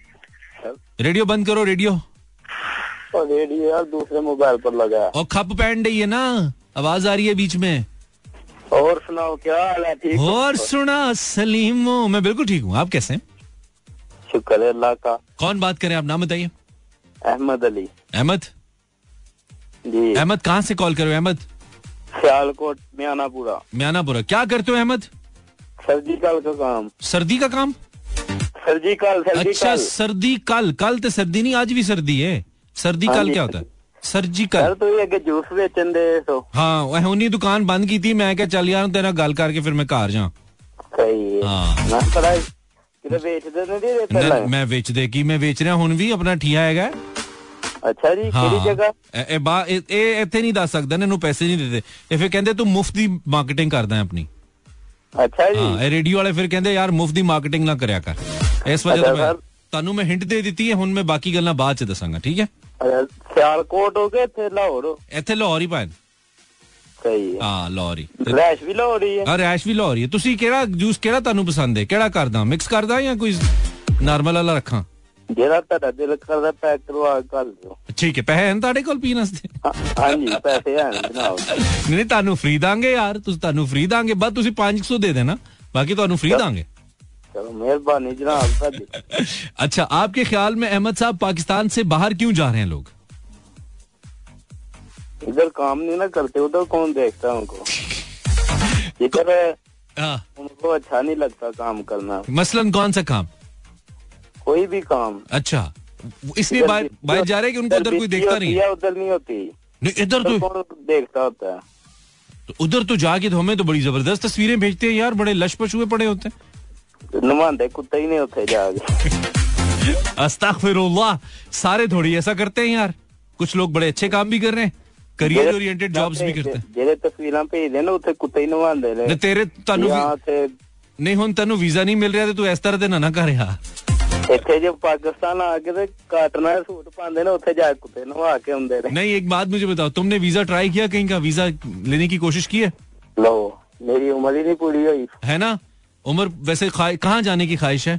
रेडियो बंद करो रेडियो। रेडियो यार दूसरे मोबाइल पर लगा और खप पहन रही है ना? आवाज़ आ रही है बीच में। और सुनाओ क्या हाल है? ठीक और सुना सलीमो। मैं बिल्कुल ठीक हूँ। आप कैसे हैं? शुक्र है अल्लाह का। कौन बात करें आप नाम बताइए। अहमद अली। अहमद? जी। अहमद कहाँ से कॉल करो अहमद? सियालकोट म्यानापुरा। म्यानापुरा। क्या करते हो अहमद? सर्जिकल का काम सर्दी का काम सर्जिकल अच्छा सर्जिकल सर्दी कल कल तो सर्दी नहीं आज भी सर्दी है सर्दी हाँ कल जी। क्या होता है सर्जिकल सर तू ये कि जूस बेचन दे तो हाँ वह उन्हीं दुकान बंद की थी मैं क्या चल यार तेरा गल करके फिर मैं घर जा सही है हाँ। ना पता किते बेचदे नहीं दे ਪਹਿਲਾਂ मैं बेच दे की मैं बेच ਰਿਹਾ ਹੁਣ ਵੀ ਆਪਣਾ ਠੀਆ ਹੈਗਾ ਅੱਛਾ ਜੀ ਕਿਹੜੀ ਜਗ੍ਹਾ ਇਹ- ਇਹ ਬਾ ਇਹ ਇਹ ਇੱਥੇ ਨਹੀਂ ਦੱਸ ਸਕਦਾ ਨਾ, ਇਹਨੂੰ ਪੈਸੇ ਨਹੀਂ ਦਿੰਦੇ ਇਹ ਫਿਰ ਕਹਿੰਦੇ ਤੂੰ ਮੁਫਤ ਦੀ ਮਾਰਕੀਟਿੰਗ ਕਰਦਾ ਹੈ ਆਪਣੀ ਅੱਛਾ ਜੀ ਹਾਂ ਇਹ ਰੇਡੀਓ ਵਾਲੇ ਫਿਰ ਕਹਿੰਦੇ ਯਾਰ ਮੁਫਤ ਦੀ ਮਾਰਕੀਟਿੰਗ ਨਾ ਕਰਿਆ ਕਰ ਇਸ ਵਜ੍ਹਾ ਤੋਂ ਅੱਛਾ, ਮੈਂ ਸਰ। ਤੁਹਾਨੂੰ ਮੈਂ ਹਿੰਟ ਦੇ ਦਿੱਤੀ ਹੈ ਹੁਣ ਮੈਂ ਬਾਕੀ ਗੱਲਾਂ ਬਾਅਦ ਚ ਦੱਸਾਂਗਾ ਠੀਕ ਹੈ ਅੱਛਾ, ਸਿਆਲਕੋਟ ਹੋ ਕੇ ਇੱਥੇ ਲਾਹੌਰ ਹੋ ਇੱਥੇ ਲਾਹੌਰ ਹੀ ਭਾਣ ਸਹੀ ਹੈ ਹਾਂ ਲਾਹੌਰ ਹੀ ਤੇ- ਰੈਸ਼ ਵੀ ਲਾਹੌਰ ਹੀ ਹੈ ਆ ਰੈਸ਼ ਵੀ ਲਾਹੌਰ ਹੀ ਹੈ ਤੁਸੀਂ ਕਿਹੜਾ ਜੂਸ ਕਿਹੜਾ ਤੁਹਾਨੂੰ ਪਸੰਦ ਹੈ ਕਿਹੜਾ ਕਰਦਾ ਮਿਕਸ ਕਰਦਾ ਜਾਂ ਕੋਈ ਨਾਰਮਲ ਵਾਲਾ ਰੱਖਾਂ ਜਿਹੜਾ ਤੁਹਾਡਾ ਦਿਲ ਕਰਦਾ ਪੈਕ ਕਰਵਾ ਕੇ ਕਰ ਦਿਓ ਠੀਕ ਹੈ ਪੈਸੇ ਹਨ ਤੁਹਾਡੇ ਕੋਲ ਪੀਣ ਵਾਸਤੇ ਹਾਂ- ਹਾਂਜੀ ਪੈਸੇ ਹਨ ਜਨਾਬ ਨਹੀਂ ਨਹੀਂ ਤੁਹਾਨੂੰ ਫ੍ਰੀ ਦਾਂਗੇ ਯਾਰ ਤੁਸੀਂ ਤੁਹਾਨੂੰ ਫ੍ਰੀ ਦਾਂਗੇ ਬਸ ਤੁਸੀਂ 500 ਦੇ ਦੇਣਾ ਬਾਕੀ ਤੁਹਾਨੂੰ फ्री दांगे चलो मेहरबानी जनाब ਤੁਹਾਡੀ अच्छा आपके ख्याल में अहमद साहब पाकिस्तान से बाहर क्यों जा रहे हैं लोग इधर काम नहीं ना करते उधर कौन देखता है उनको इधर हाँ, उनको को अच्छा नहीं लगता काम करना मसलन कौन सा काम कोई भी काम अच्छा वो इसलिए बाहर बाहर जा रहे हैं कि उनको उधर कोई देखता नहीं है उधर नहीं होती नहीं इधर उधर तो कौन देखता होता है तो उधर तो जाके तो हमें तो बड़ी जबरदस्त तस्वीरें भेजते हैं यार बड़े लश पशुए पड़े होते हैं नुमानदे कुत्ते ही नहीं होते जाके <laughs> अस्तगफिरुल्लाह सारे थोड़ी ऐसा करते हैं यार कुछ लोग बड़े अच्छे काम भी कर रहे हैं करियर ओरिएंटेड जॉब्स भी करते हैं ਜਿਹੜੇ ਤਸਵੀਰਾਂ ਭੇਜਦੇ ਨੇ ਉੱਥੇ ਕੁੱਤੇ ਹੀ ਨਵਾਉਂਦੇ ਨੇ ਨੇ ਤੇਰੇ ਤੁਹਾਨੂੰ ਵੀ- ਜਾਂ ਤੇ ਨਹੀਂ ਹੁਣ ਤੈਨੂੰ ਵੀਜ਼ਾ ਨਹੀਂ ਮਿਲ ਰਿਹਾ ਤੇ ਤੂੰ ਇਸ ਤਰ੍ਹਾਂ ਤੇ ਨਾ ਨਾ ਕਰ ਯਾਰ ਇੱਥੇ ਜੇ ਪਾਕਿਸਤਾਨ ਆ ਕੇ ਤੇ ਕਾਟਨਾ ਦੇ ਸੂਟ ਪਾਉਂਦੇ ਨੇ ਉੱਥੇ ਜਾ ਕੇ ਕੁੱਤੇ ਨਵਾ ਕੇ ਆਉਂਦੇ ਨੇ नहीं एक बात मुझे बताओ तुमने वीजा ट्राई किया कहीं का वीजा लेने की कोशिश की है ਲੋ ਮੇਰੀ ਉਮਰ ਹੀ ਨਹੀਂ ਪੂਰੀ ਹੋਈ है ना उम्र वैसे ख्वा- कहाँ जाने की ख्वाहिश है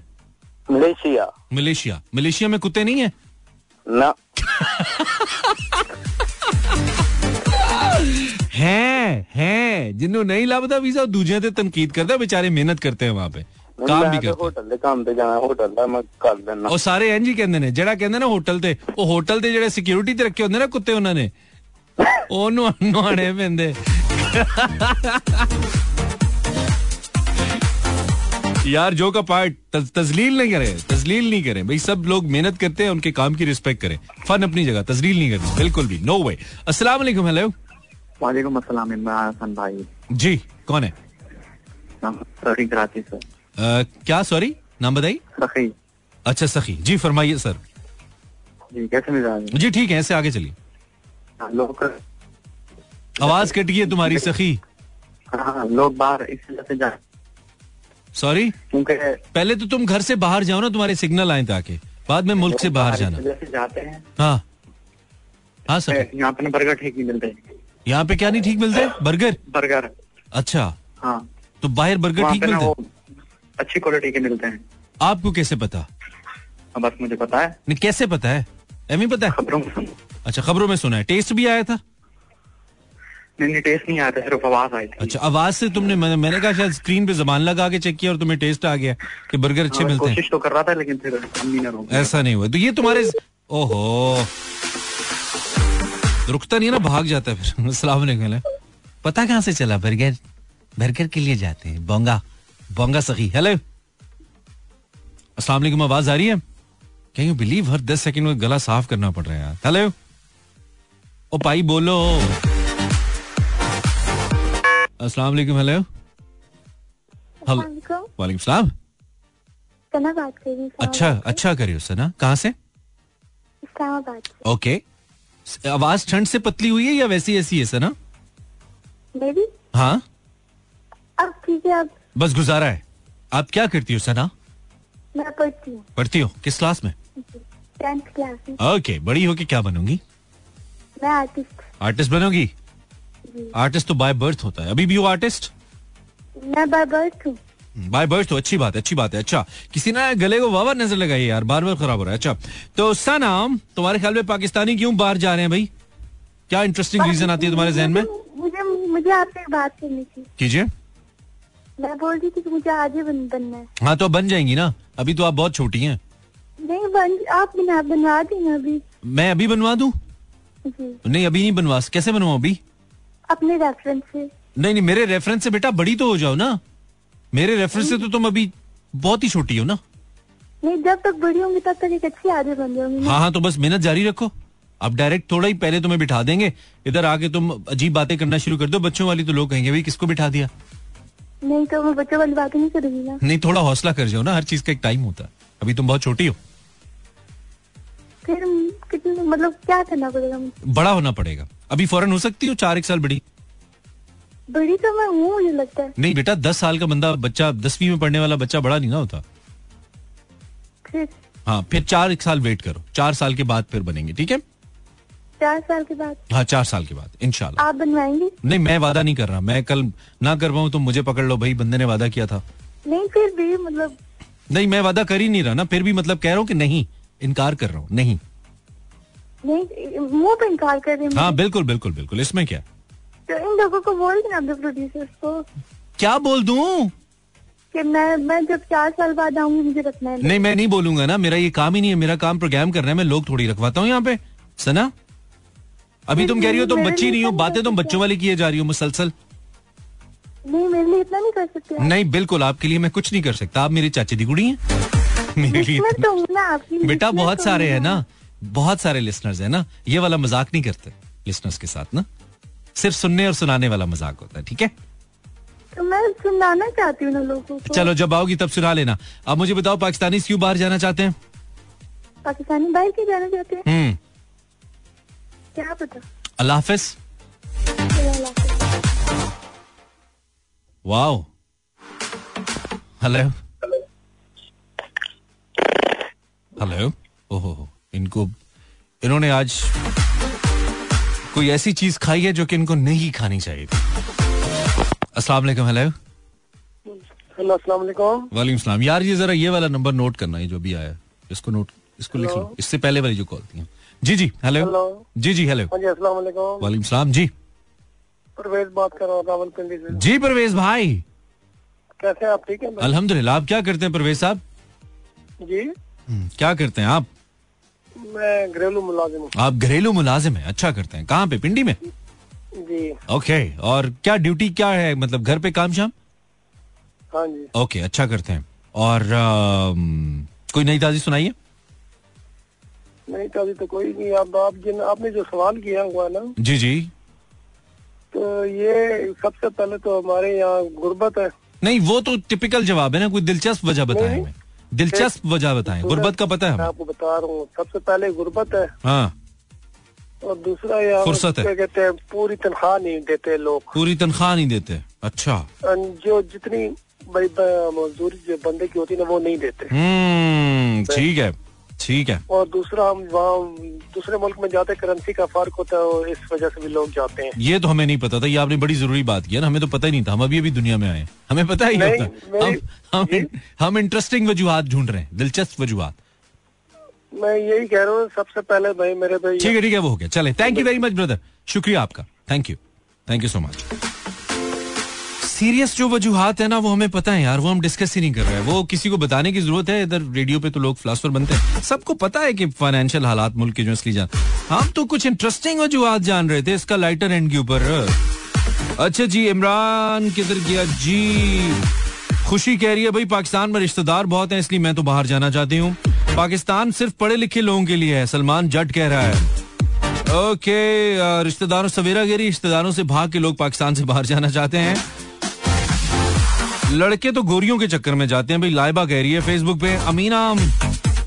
ਮਲੇਸ਼ੀਆ मलेशिया मलेशिया में कुत्ते नहीं है ਨਾ हैं हैं जिन्हों नहीं लापता वीजा दूजे ते तनकीद करते हैं बेचारे मेहनत करते हैं वहां पे काम भी ਮੈਂ ਤੇ करते हैं ਹੋਟਲ ਦੇ ਕੰਮ ਤੇ ਜਾਣਾ ਹੋਟਲ ਦਾ ਮੈਂ ਕਰ ਦਿੰਦਾ ਉਹ ਸਾਰੇ ਇੰਜ ਹੀ ਕਹਿੰਦੇ ਨੇ ਜਿਹੜਾ ਕਹਿੰਦੇ ਨਾ ਹੋਟਲ ਤੇ ਉਹ ਹੋਟਲ ਤੇ ਜਿਹੜੇ ਸਿਕਿਉਰਿਟੀ ਤੇ ਰੱਖੇ ਹੁੰਦੇ ਨੇ ਕੁੱਤੇ ਉਹਨਾਂ ਨੇ ਉਹਨੂੰ ਨੁਆਣੇ ਪੈਂਦੇ यार जो का पार्ट तज, तजलील नहीं करे तजलील नहीं करें भाई सब लोग मेहनत करते हैं उनके काम की रिस्पेक्ट करें फन अपनी जगह तजलील नहीं करनी बिल्कुल भी नो वे अस्सलाम वालेकुम हेलो वालेकुम अस्सलाम इमरान हसन भाई जी कौन है सखी कराची से अ, क्या सॉरी नाम बताइए। सखी। अच्छा सखी। जी फरमाइए सर। जी कैसे मिजाज जी ठीक है ऐसे आगे चलिए। आवाज़ कट गई है तुम्हारी सखी। हाँ लोग बाहर इस वजह से जा सॉरी पहले तो तुम घर से बाहर जाओ ना तुम्हारे सिग्नल आए ताकि। बाद में मुल्क से बाहर जाना। जाते हैं। हाँ। हाँ सर यहाँ पे बर्गर ठीक नहीं मिलते। यहाँ पे क्या नहीं ठीक मिलते? बर्गर? बर्गर। अच्छा। हाँ। तो बाहर बर्गर ठीक मिलते? हैं? अच्छी क्वालिटी के मिलते हैं। आपको कैसे पता? हाँ, बस मुझे पता है। नहीं कैसे पता है? एमी पता है? खबरों में। अच्छा खबरों में सुना है। टेस्ट भी आया था? नहीं नहीं टेस्ट नहीं आया था सिर्फ़ आवाज़ आई थी। अच्छा आवाज़ से तुमने मैंने, मैंने कहा शायद स्क्रीन पे जबान लगा के चेक किया और तुम्हें टेस्ट आ गया कि बर्गर अच्छे हाँ, मिलते हैं। कोशिश तो कर रहा था लेकिन फिर ऐसा नहीं हुआ। तो ये तुम्हारे ओहो। रुकता नहीं है ना भाग जाता है फिर। <laughs> वालेकुम पता कहाँ से चला? बर्गर बर्गर के लिए जाते हैं। बोंगा। बोंगा सखी। हेलो अस्सलाम वालेकुम आवाज़ आ रही है? कैन यू बिलीव हर दस सेकंड में गला साफ़ करना पड़ रहा है यार। हेलो ओ भाई बोलो। अस्सलाम वालेकुम हेलो हेलो वालेकुम सलाम। सना बात कर रही हूँ अच्छा अच्छा करियो सना कहाँ से? इस्लामाबाद ओके आवाज़ ठंड से पतली हुई है या वैसी ऐसी है सना मेरी? हाँ। अब ठीक है अब बस गुजारा है। आप क्या करती हो सना? मैं पढ़ती हूँ। पढ़ती हो? किस क्लास में? ओके बड़ी होके क्या बनोगी? मैं आर्टिस्ट आर्टिस्ट बनोगी? आर्टिस्ट तो बाय बर्थ होता है। अभी भी हो आर्टिस्ट मैं बाय बर्थ हूँ। बाय बर्थ तो अच्छी बात है अच्छी बात है। अच्छा किसी ने गले को वावा नज़र लगाई यार बार बार खराब हो रहा है। अच्छा तो सना तुम्हारे ख्याल में पाकिस्तानी क्यों बाहर जा रहे हैं भाई? क्या इंटरेस्टिंग रीजन आती है तुम्हारे जहन में? मुझे मुझे आपसे बात करनी थी। कीजिए। मैं बोल रही थी कि मुझे ही बन, बनना है। हाँ तो बन जाएँगी ना। अभी तो आप बहुत छोटी हैं। नहीं बन आप बना बनवा देना अभी। मैं अभी बनवा दूँ? नहीं अभी नहीं बनवा। कैसे बनवाऊं अभी? अपने रेफरेंस से। नहीं नहीं मेरे रेफरेंस से बेटा बड़ी तो हो जाओ ना। मेरे रेफरेंस से तो तुम अभी बहुत ही छोटी हो ना। नहीं जब तक बड़ी होंगी तब तक एक अच्छी आगे बन जाऊँगी हाँ हाँ तो बस मेहनत जारी रखो। अब डायरेक्ट थोड़ा ही पहले तुम्हें बिठा देंगे। इधर आके तुम अजीब बातें करना शुरू कर दो। बच्चों वाली तो लोग कहेंगे भाई किसको बिठा दिया? नहीं तो मैं बच्चों वाली बातें नहीं करूँगी ना। नहीं थोड़ा हौसला कर जाओ ना हर चीज़ का एक टाइम होता है। अभी तुम बहुत छोटी हो। फिर कितने मतलब क्या करना पड़ेगा बड़ा होना पड़ेगा। अभी फ़ौरन हो सकती हो चार एक साल बड़ी? बड़ी तो मैं हूँ मुझे लगता है। नहीं बेटा दस साल का बंदा बच्चा दसवीं में पढ़ने वाला बच्चा बड़ा नहीं ना होता। फिर? हाँ फिर चार एक साल वेट करो। चार साल के बाद फिर बनेंगे ठीक है? चार साल के बाद। हाँ चार साल के बाद इनशाला आप बनवाएँगे? नहीं मैं वादा नहीं कर रहा। मैं कल ना कर पाऊँ तो मुझे पकड़ लो भाई बंदे ने वादा किया था। नहीं फिर भी मतलब नहीं मैं वादा कर ही नहीं रहा ना फिर भी मतलब कह रहा हूँ कि नहीं इनकार कर रहा हूँ नहीं। नहीं मुँह पे इनकार कर रहे हैं। हाँ बिल्कुल बिल्कुल बिल्कुल इसमें क्या? तो इन लोगों को बोल देना प्रोड्यूसर्स को क्या बोल दूँ? कि मैं मैं जब चार साल बाद आऊँगी मुझे रखना है। नहीं मैं नहीं बोलूँगा ना मेरा ये काम ही नहीं है मेरा काम प्रोग्राम करना है मैं लोग थोड़ी रखवाता हूँ यहाँ पे। सना? अभी तुम कह रही हो तुम बच्ची नहीं हो बातें तुम बच्चों वाली किए जा रही हो मुसलसल। नहीं मेरे लिए इतना नहीं कर सकते नहीं बिल्कुल आपके लिए मैं कुछ नहीं कर सकता। आप मेरी चाची दी कुड़ी हैं। <laughs> मेरे लिए तो <laughs> बेटा बहुत तो सारे है हैं ना। बहुत सारे लिसनर्स हैं ना। ये वाला मज़ाक नहीं करते लिसनर्स के साथ ना। सिर्फ़ सुनने और सुनाने वाला मज़ाक होता है ठीक है? तो मैं सुनाना चाहती हूँ लोगों को। चलो जब आओगी तब सुना लेना। अब मुझे बताओ पाकिस्तानी क्यों बाहर जाना चाहते हैं? पाकिस्तानी बाहर क्यों जाना चाहते हैं? हम्म। क्या पता? अल्लाह हाफिज। वाओ। हेलो हेलो ओहो इनको इन्होंने आज कोई ऐसी चीज़ खाई है जो कि इनको नहीं खानी चाहिए थी। अस्सलाम वालेकुम हेलो हेलो अस्सलाम वालेकुम। वालेकुम सलाम। यार ये जरा ये वाला नंबर नोट करना है जो भी आया इसको नोट इसको लिख लो। इससे पहले वाली जो कॉल थी। जी जी. हेलो। जी जी हेलो हाँ वालेकुम. सलाम जी. परवेज बात कर रहा हूँ रावलपिंडी से. जी परवेज भाई. कैसे आप? ठीक है? अल्हम्दुलिल्लाह आप क्या करते हैं परवेज साहब? जी. हम्म, क्या करते हैं आप? मैं घरेलू मुलाजिम हूँ. आप घरेलू मुलाजिम है अच्छा करते हैं. कहाँ पे पिंडी में? जी. ओके और क्या ड्यूटी क्या है मतलब घर पे काम शाम? हाँ जी. ओके अच्छा करते हैं. और अम, कोई नई ताजी सुनाइए? नहीं तो अभी तो कोई नहीं आप आप जिन आपने जो सवाल किया हुआ ना जी जी। तो ये सबसे पहले तो हमारे यहाँ गुर्बत है। नहीं वो तो टिपिकल जवाब है ना कोई दिलचस्प वजह बताएँ। हमें। दिलचस्प वजह बताएँ गुर्बत का पता है मैं आपको बता रहा हूँ सबसे पहले गुर्बत है। हाँ। और दूसरा ये फुर्सत है। क्या कहते हैं पूरी तनख्वाह नहीं देते लोग। पूरी तनख्वाह नहीं देते अच्छा। जो जितनी बड़ी मजदूरी जो बंदे की होती है ना वो नहीं देते। हम्म ठीक है। ठीक है। और दूसरा हम वहाँ दूसरे मुल्क में जाते करेंसी का फ़र्क होता है और इस वजह से भी लोग जाते हैं। ये तो हमें नहीं पता था ये आपने बड़ी ज़रूरी बात की है ना हमें तो पता ही नहीं था हम अभी अभी दुनिया में आए हमें पता ही नहीं, होता। हम हम हम इंटरेस्टिंग वजूहत ढूंढ रहे हैं दिलचस्प वजूहत। मैं यही कह रहा हूँ सबसे पहले भाई मेरे भाई ठीक है ठीक है वो हो गया। चले thank you very much brother शुक्रिया आपका। Thank you thank you so much serious जो वजूहत है ना वो हमें पता है यार वो हम डिस्कस ही नहीं कर रहे हैं। वो किसी को बताने की ज़रूरत है इधर रेडियो पे तो लोग फिलोसफर बनते हैं। सबको पता है कि फाइनेंशियल हालात मुल्क के जो इसलिए जान। हम तो कुछ इंटरेस्टिंग वजूहत जान रहे थे इसका लाइटर एंड के ऊपर। अच्छा जी इमरान किधर गया? जी खुशी कह रही है भाई पाकिस्तान में रिश्तेदार बहुत हैं इसलिए मैं तो बाहर जाना चाहती हूँ। पाकिस्तान सिर्फ़ पढ़े लिखे लोगों के लिए है सलमान जट कह रहा है। ओके अ, रिश्तेदारों सवेरा गिरी रिश्तेदारों से भाग के लोग पाकिस्तान से बाहर जाना चाहते हैं। लड़के तो गोरियों के चक्कर में जाते हैं। भाई लाइबा कह रही है फेसबुक पे, अमीना,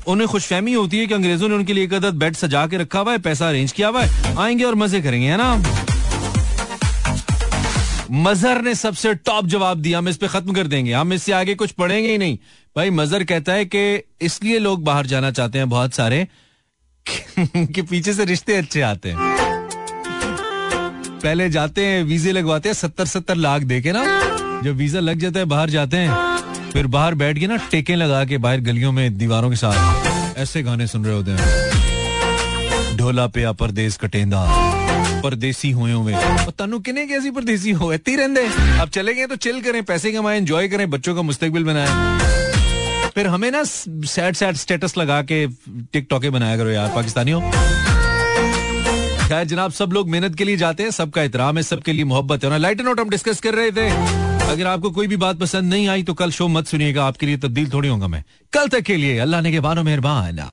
उन्हें खुशफहमी होती है कि अंग्रेज़ों ने उनके लिए एक अदद बेड सजा के रखा हुआ है, पैसा अरेंज किया हुआ है। आएँगे और मज़े करेंगे, है ना? मजहर ने सबसे टॉप जवाब दिया, हम इस पे खत्म कर देंगे। हम इससे आगे कुछ पढ़ेंगे ही नहीं। भाई, मजहर कहता है कि इसलिए लोग बाहर जाना चाहते हैं बहुत सारे, कि पीछे से रिश्ते अच्छे आते हैं। पहले जाते हैं, वीजे लगवाते हैं, सत्तर सत्तर लाख दे के ना। जब वीज़ा लग जाता है, बाहर जाते हैं, फिर बाहर बैठ के ना टेके लगा के बाहर गलियों में, दीवारों के साथ, ऐसे गाने सुन रहे होते हैं। ढोला पे परदेस कटेंदा, परदेसी हुए हुए। और तनु किने कैसी परदेसी हो? इतनी रहंदे। अब चले गए तो चिल करें, पैसे कमाएँ एंजॉय करें, बच्चों का मुस्तकबिल बनाएँ। फिर हमें ना सैड सैड स्टेटस लगा के टिकटॉके बनाया करो यार, पाकिस्तानियों। खैर जनाब, सब लोग मेहनत के लिए जाते हैं, सबका एहतराम है, सबके लिए मोहब्बत है। ना लाइट नोट हम डिस्कस कर रहे थे। अगर आपको कोई भी बात पसंद नहीं आई तो कल शो मत सुनिएगा। आपके लिए तब्दील थोड़ी होगा मैं। कल तक के लिए अल्लाह ने के बानो मेहरबान।